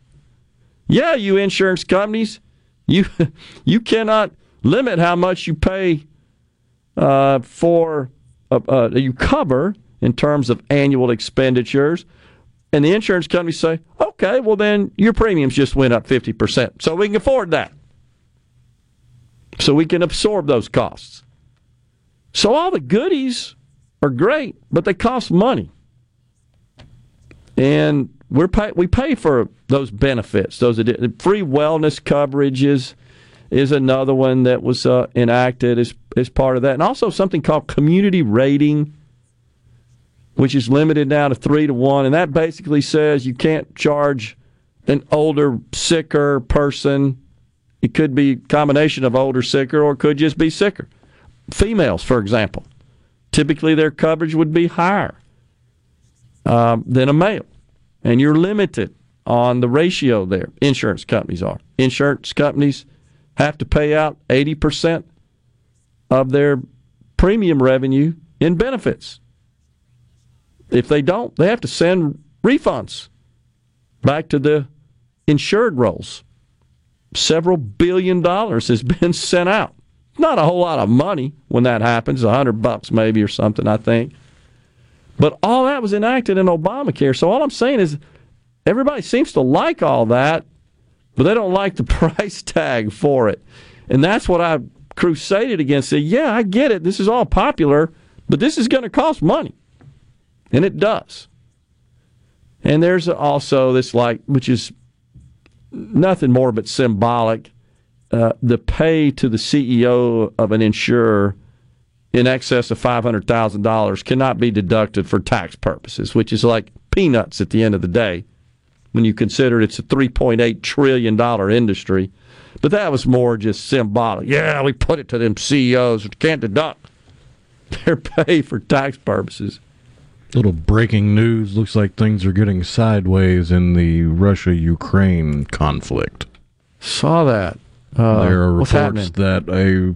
Yeah, you insurance companies, [LAUGHS] you you cannot limit how much you pay uh, for uh, uh, you cover in terms of annual expenditures. And the insurance companies say, okay, well then your premiums just went up fifty percent, so we can afford that, so we can absorb those costs. So all the goodies are great, but they cost money. And we're pay, we pay for those benefits. Those free wellness coverages is another one that was uh, enacted as as part of that, and also something called community rating, which is limited now to three to one, and that basically says you can't charge an older, sicker person. It could be combination of older, sicker, or it could just be sicker. Females, for example, typically their coverage would be higher um, than a male and you're limited on the ratio there. Insurance companies are. Insurance companies have to pay out 80% of their premium revenue in benefits. If they don't, they have to send refunds back to the insured rolls. Several billion dollars has [LAUGHS] been sent out. Not a whole lot of money when that happens, a hundred bucks maybe or something, I think. But all that was enacted in Obamacare. So all I'm saying is everybody seems to like all that, but they don't like the [LAUGHS] price tag for it. And that's what I crusaded against. Say, yeah, I get it. This is all popular, but this is going to cost money. And it does. And there's also this, like, which is nothing more but symbolic uh, the pay to the CEO of an insurer in excess of $500,000 cannot be deducted for tax purposes, which is like peanuts at the end of the day when you consider it's a $3.8 trillion industry. But that was more just symbolic. Yeah, we put it to them CEOs who can't deduct [LAUGHS] their pay for tax purposes. Little breaking news looks like things are getting sideways in the Russia Ukraine conflict. Saw that. Uh, there are reports that a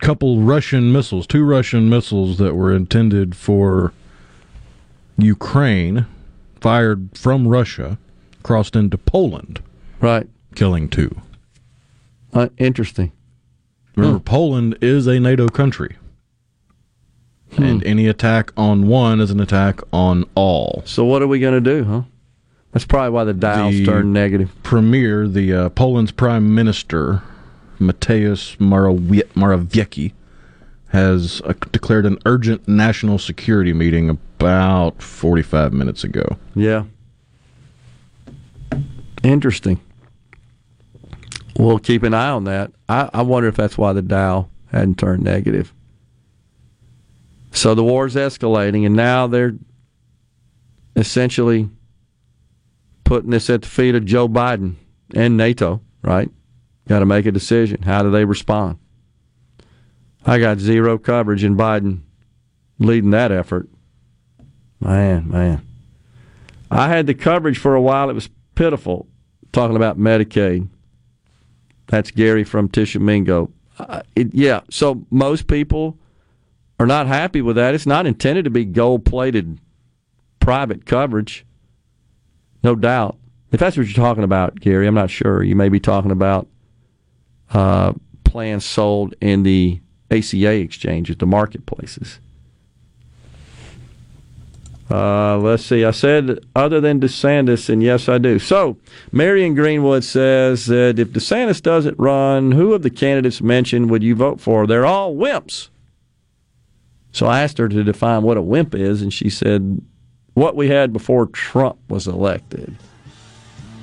couple Russian missiles, two Russian missiles that were intended for Ukraine, fired from Russia, crossed into Poland. Right. Killing two. Uh, interesting. Remember, hmm. Poland is a NATO country. Hmm. And any attack on one is an attack on all. So, what are we going to do, huh? That's probably why the dials the turned negative. Premier, the uh, Poland's prime minister, Mateusz Morawiecki has uh, declared an urgent national security meeting about 45 minutes ago. Yeah. Interesting. We'll keep an eye on that. I, I wonder if that's why the Dow hadn't turned negative. So the war's escalating, and now they're essentially putting this at the feet of Joe Biden and NATO, right? Got to make a decision. How do they respond? I got zero coverage in Biden leading that effort. Man, man. I had the coverage for a while. It was pitiful talking about Medicaid. That's Gary from Tishomingo. Uh, it, yeah, so most people are not happy with that. It's not intended to be gold plated private coverage, no doubt. If that's what you're talking about, Gary, I'm not sure. You may be talking about uh, plans sold in the ACA exchanges, the marketplaces. Uh, let's see. I said other than DeSantis, and yes, I do. So, Marion Greenwood says that if DeSantis doesn't run, who of the candidates mentioned would you vote for? They're all wimps. So I asked her to define what a wimp is, and she said what we had before Trump was elected.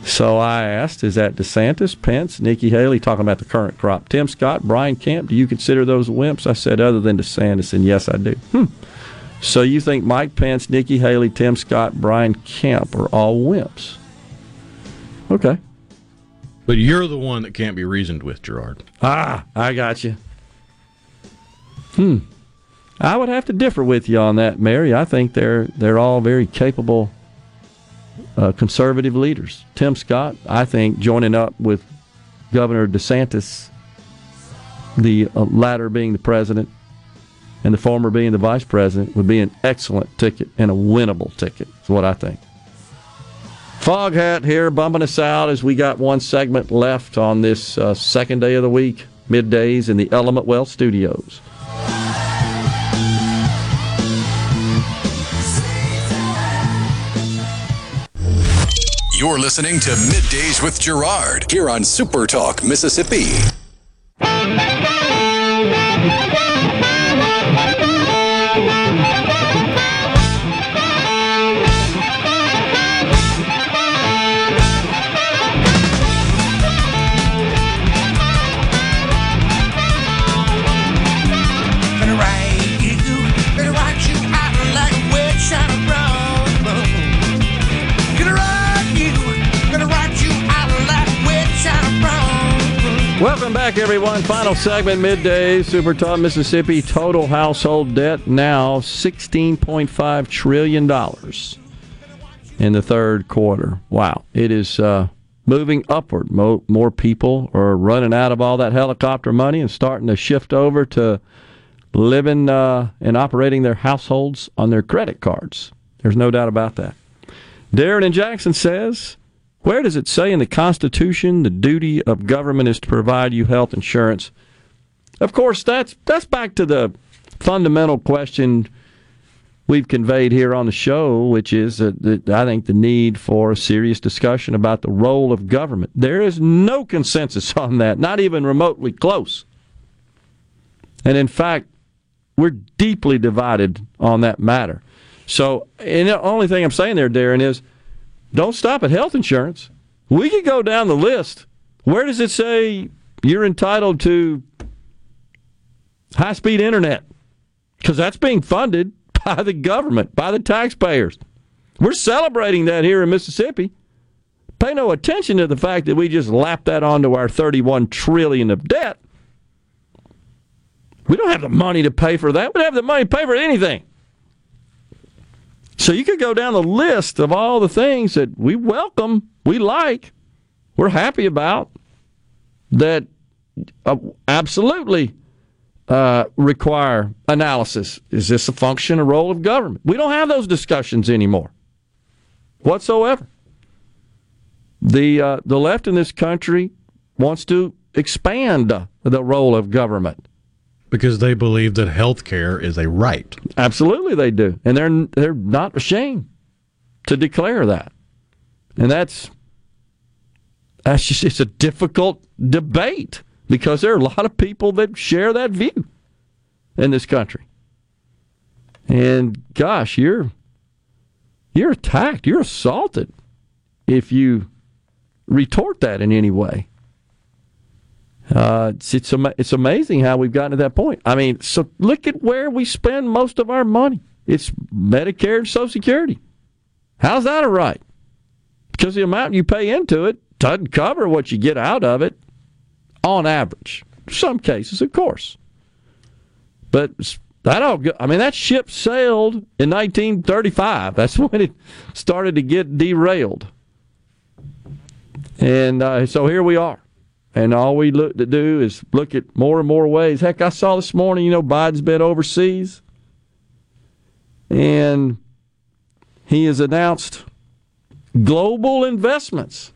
So I asked, is that DeSantis, Pence, Nikki Haley, talking about the current crop, Tim Scott, Brian Kemp, do you consider those wimps? I said, other than DeSantis, and yes, I do. Hmm. So you think Mike Pence, Nikki Haley, Tim Scott, Brian Kemp are all wimps? Okay. But you're the one that can't be reasoned with, Gerard. Ah, I got you. Hmm. I would have to differ with you on that, Mary. I think they're they're all very capable uh, conservative leaders. Tim Scott, I think, joining up with Governor DeSantis, the uh, latter being the president and the former being the vice president, would be an excellent ticket and a winnable ticket. Is what I think. Foghat here, bumping us out as we got one segment left on this uh, second day of the week, middays in the Element Wealth studios. You're listening to Middays with Gerard here on Super Talk, Mississippi. Back, everyone. Final segment, midday. Super Talk Mississippi. Total household debt now $16.5 trillion in the third quarter. Wow. It is uh, moving upward. Mo- more people are running out of all that helicopter money and starting to shift over to living uh, and operating their households on their credit cards. There's no doubt about that. Darren and Jackson says, where does it say in the Constitution the duty of government is to provide you health insurance? Of course, that's that's back to the fundamental question we've conveyed here on the show, which is that, I think the need for a serious discussion about the role of government. There is no consensus [LAUGHS] on that, not even remotely close. And in fact, we're deeply divided on that matter. So, and the only thing I'm saying there, Darren, is don't stop at health insurance. We could go down the list. Where does it say you're entitled to high speed internet? Because that's being funded [LAUGHS] by the government, by the taxpayers. We're celebrating that here in Mississippi. Pay no attention to the fact that we just lapped that onto our 31 trillion of debt. We don't have the money to pay for that. We don't have the money to pay for anything. So you could go down the list of all the things that we welcome, we like, we're happy about, that uh, absolutely uh, require analysis. Is this a function or role of government? We don't have those discussions anymore, whatsoever. The uh, the left in this country wants to expand the role of government because they believe that health care is a right. Absolutely, they do, and they're they're not ashamed to declare that, and that's that's just it's a difficult debate because there are a lot of people that share that view in this country, and gosh, you're you're attacked, you're assaulted if you retort that in any way. Uh, it's it's, ama- it's amazing how we've gotten to that point. I mean, so look at where we spend most of our money. It's Medicare and Social Security. How's that a right? Because the amount you pay into it doesn't cover what you get out of it on average. Some cases, of course. But that all, go- I mean, that ship sailed in 1935. [LAUGHS] That's when it started to get derailed. And uh, so here we are. And all we look to do is look at more and more ways. Heck, I saw this morning, you know, Biden's been overseas. And he has announced global investments.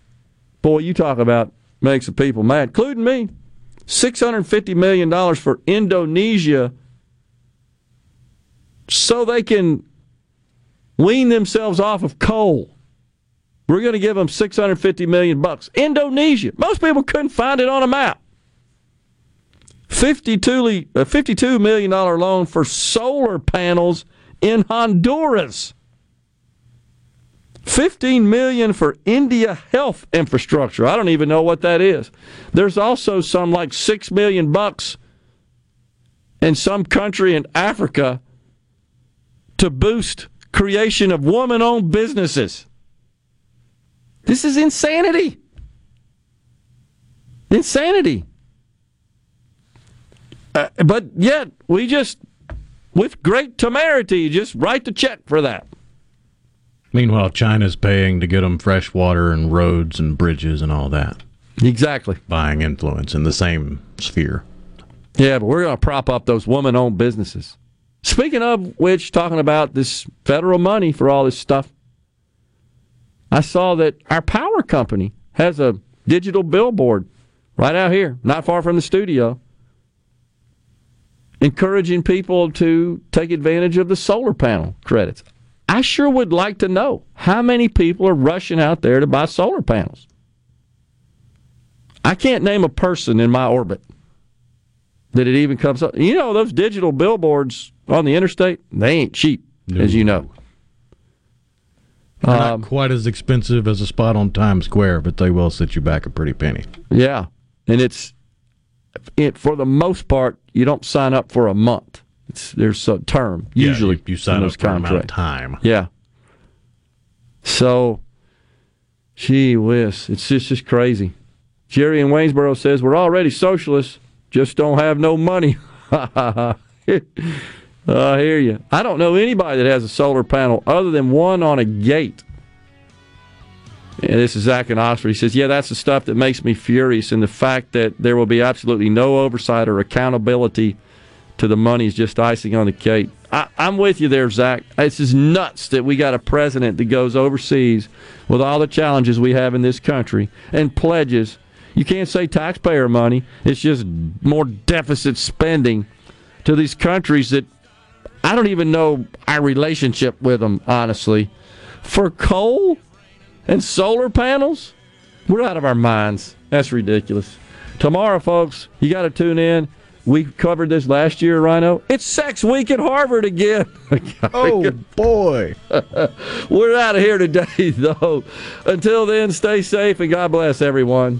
Boy, you talk about makes the people mad, including me. $650 million for Indonesia so they can wean themselves off of coal. We're going to give them 650 million bucks. Indonesia. Most people couldn't find it on a map. 52 a uh, 52 million dollar loan for solar panels in Honduras. 15 million for India health infrastructure. I don't even know what that is. There's also some like 6 million bucks in some country in Africa to boost creation of woman-owned businesses. This is insanity. Insanity. Uh, but yet, we just, with great temerity, just write the check for that. Meanwhile, China's paying to get them fresh water and roads and bridges and all that. Exactly. Buying influence in the same sphere. Yeah, but we're going to prop up those woman owned businesses. Speaking of which, talking about this federal money for all this stuff, I saw that our power company has a digital billboard right out here, not far from the studio, encouraging people to take advantage of the solar panel credits. I sure would like to know how many people are rushing out there to buy solar panels. I can't name a person in my orbit that it even comes up. You know, those digital billboards on the interstate, they ain't cheap, No. as you know. They're Um, not quite as expensive as a spot on Times Square, but they will set you back a pretty penny. Yeah, and it's it for the most part you don't sign up for a month. It's there's a term Yeah, usually you- you sign up for of time. Yeah. So, gee whiz, it's just just crazy. Jerry in Waynesboro says we're already socialists, just don't have no money. [LAUGHS] I hear you. I don't know anybody that has a solar panel other than one on a gate. And this is Zach in Oxford. He says, Yeah, that's the stuff that makes me furious. And the fact that there will be absolutely no oversight or accountability to the money is just icing on the cake. I, I'm with you there, Zach. It's just nuts that we got a president that goes overseas with all the challenges we have in this country and pledges. You can't say taxpayer money, it's just more deficit spending to these countries that I don't even know our relationship with them, honestly. For coal and solar panels, we're out of our minds. That's ridiculous. Tomorrow, folks, you got to tune in. We covered this last year, Rhino. It's Sex Week at Harvard again. [LAUGHS] Oh, oh boy. [LAUGHS] We're out of here today, [LAUGHS] though. Until then, stay safe and God bless everyone.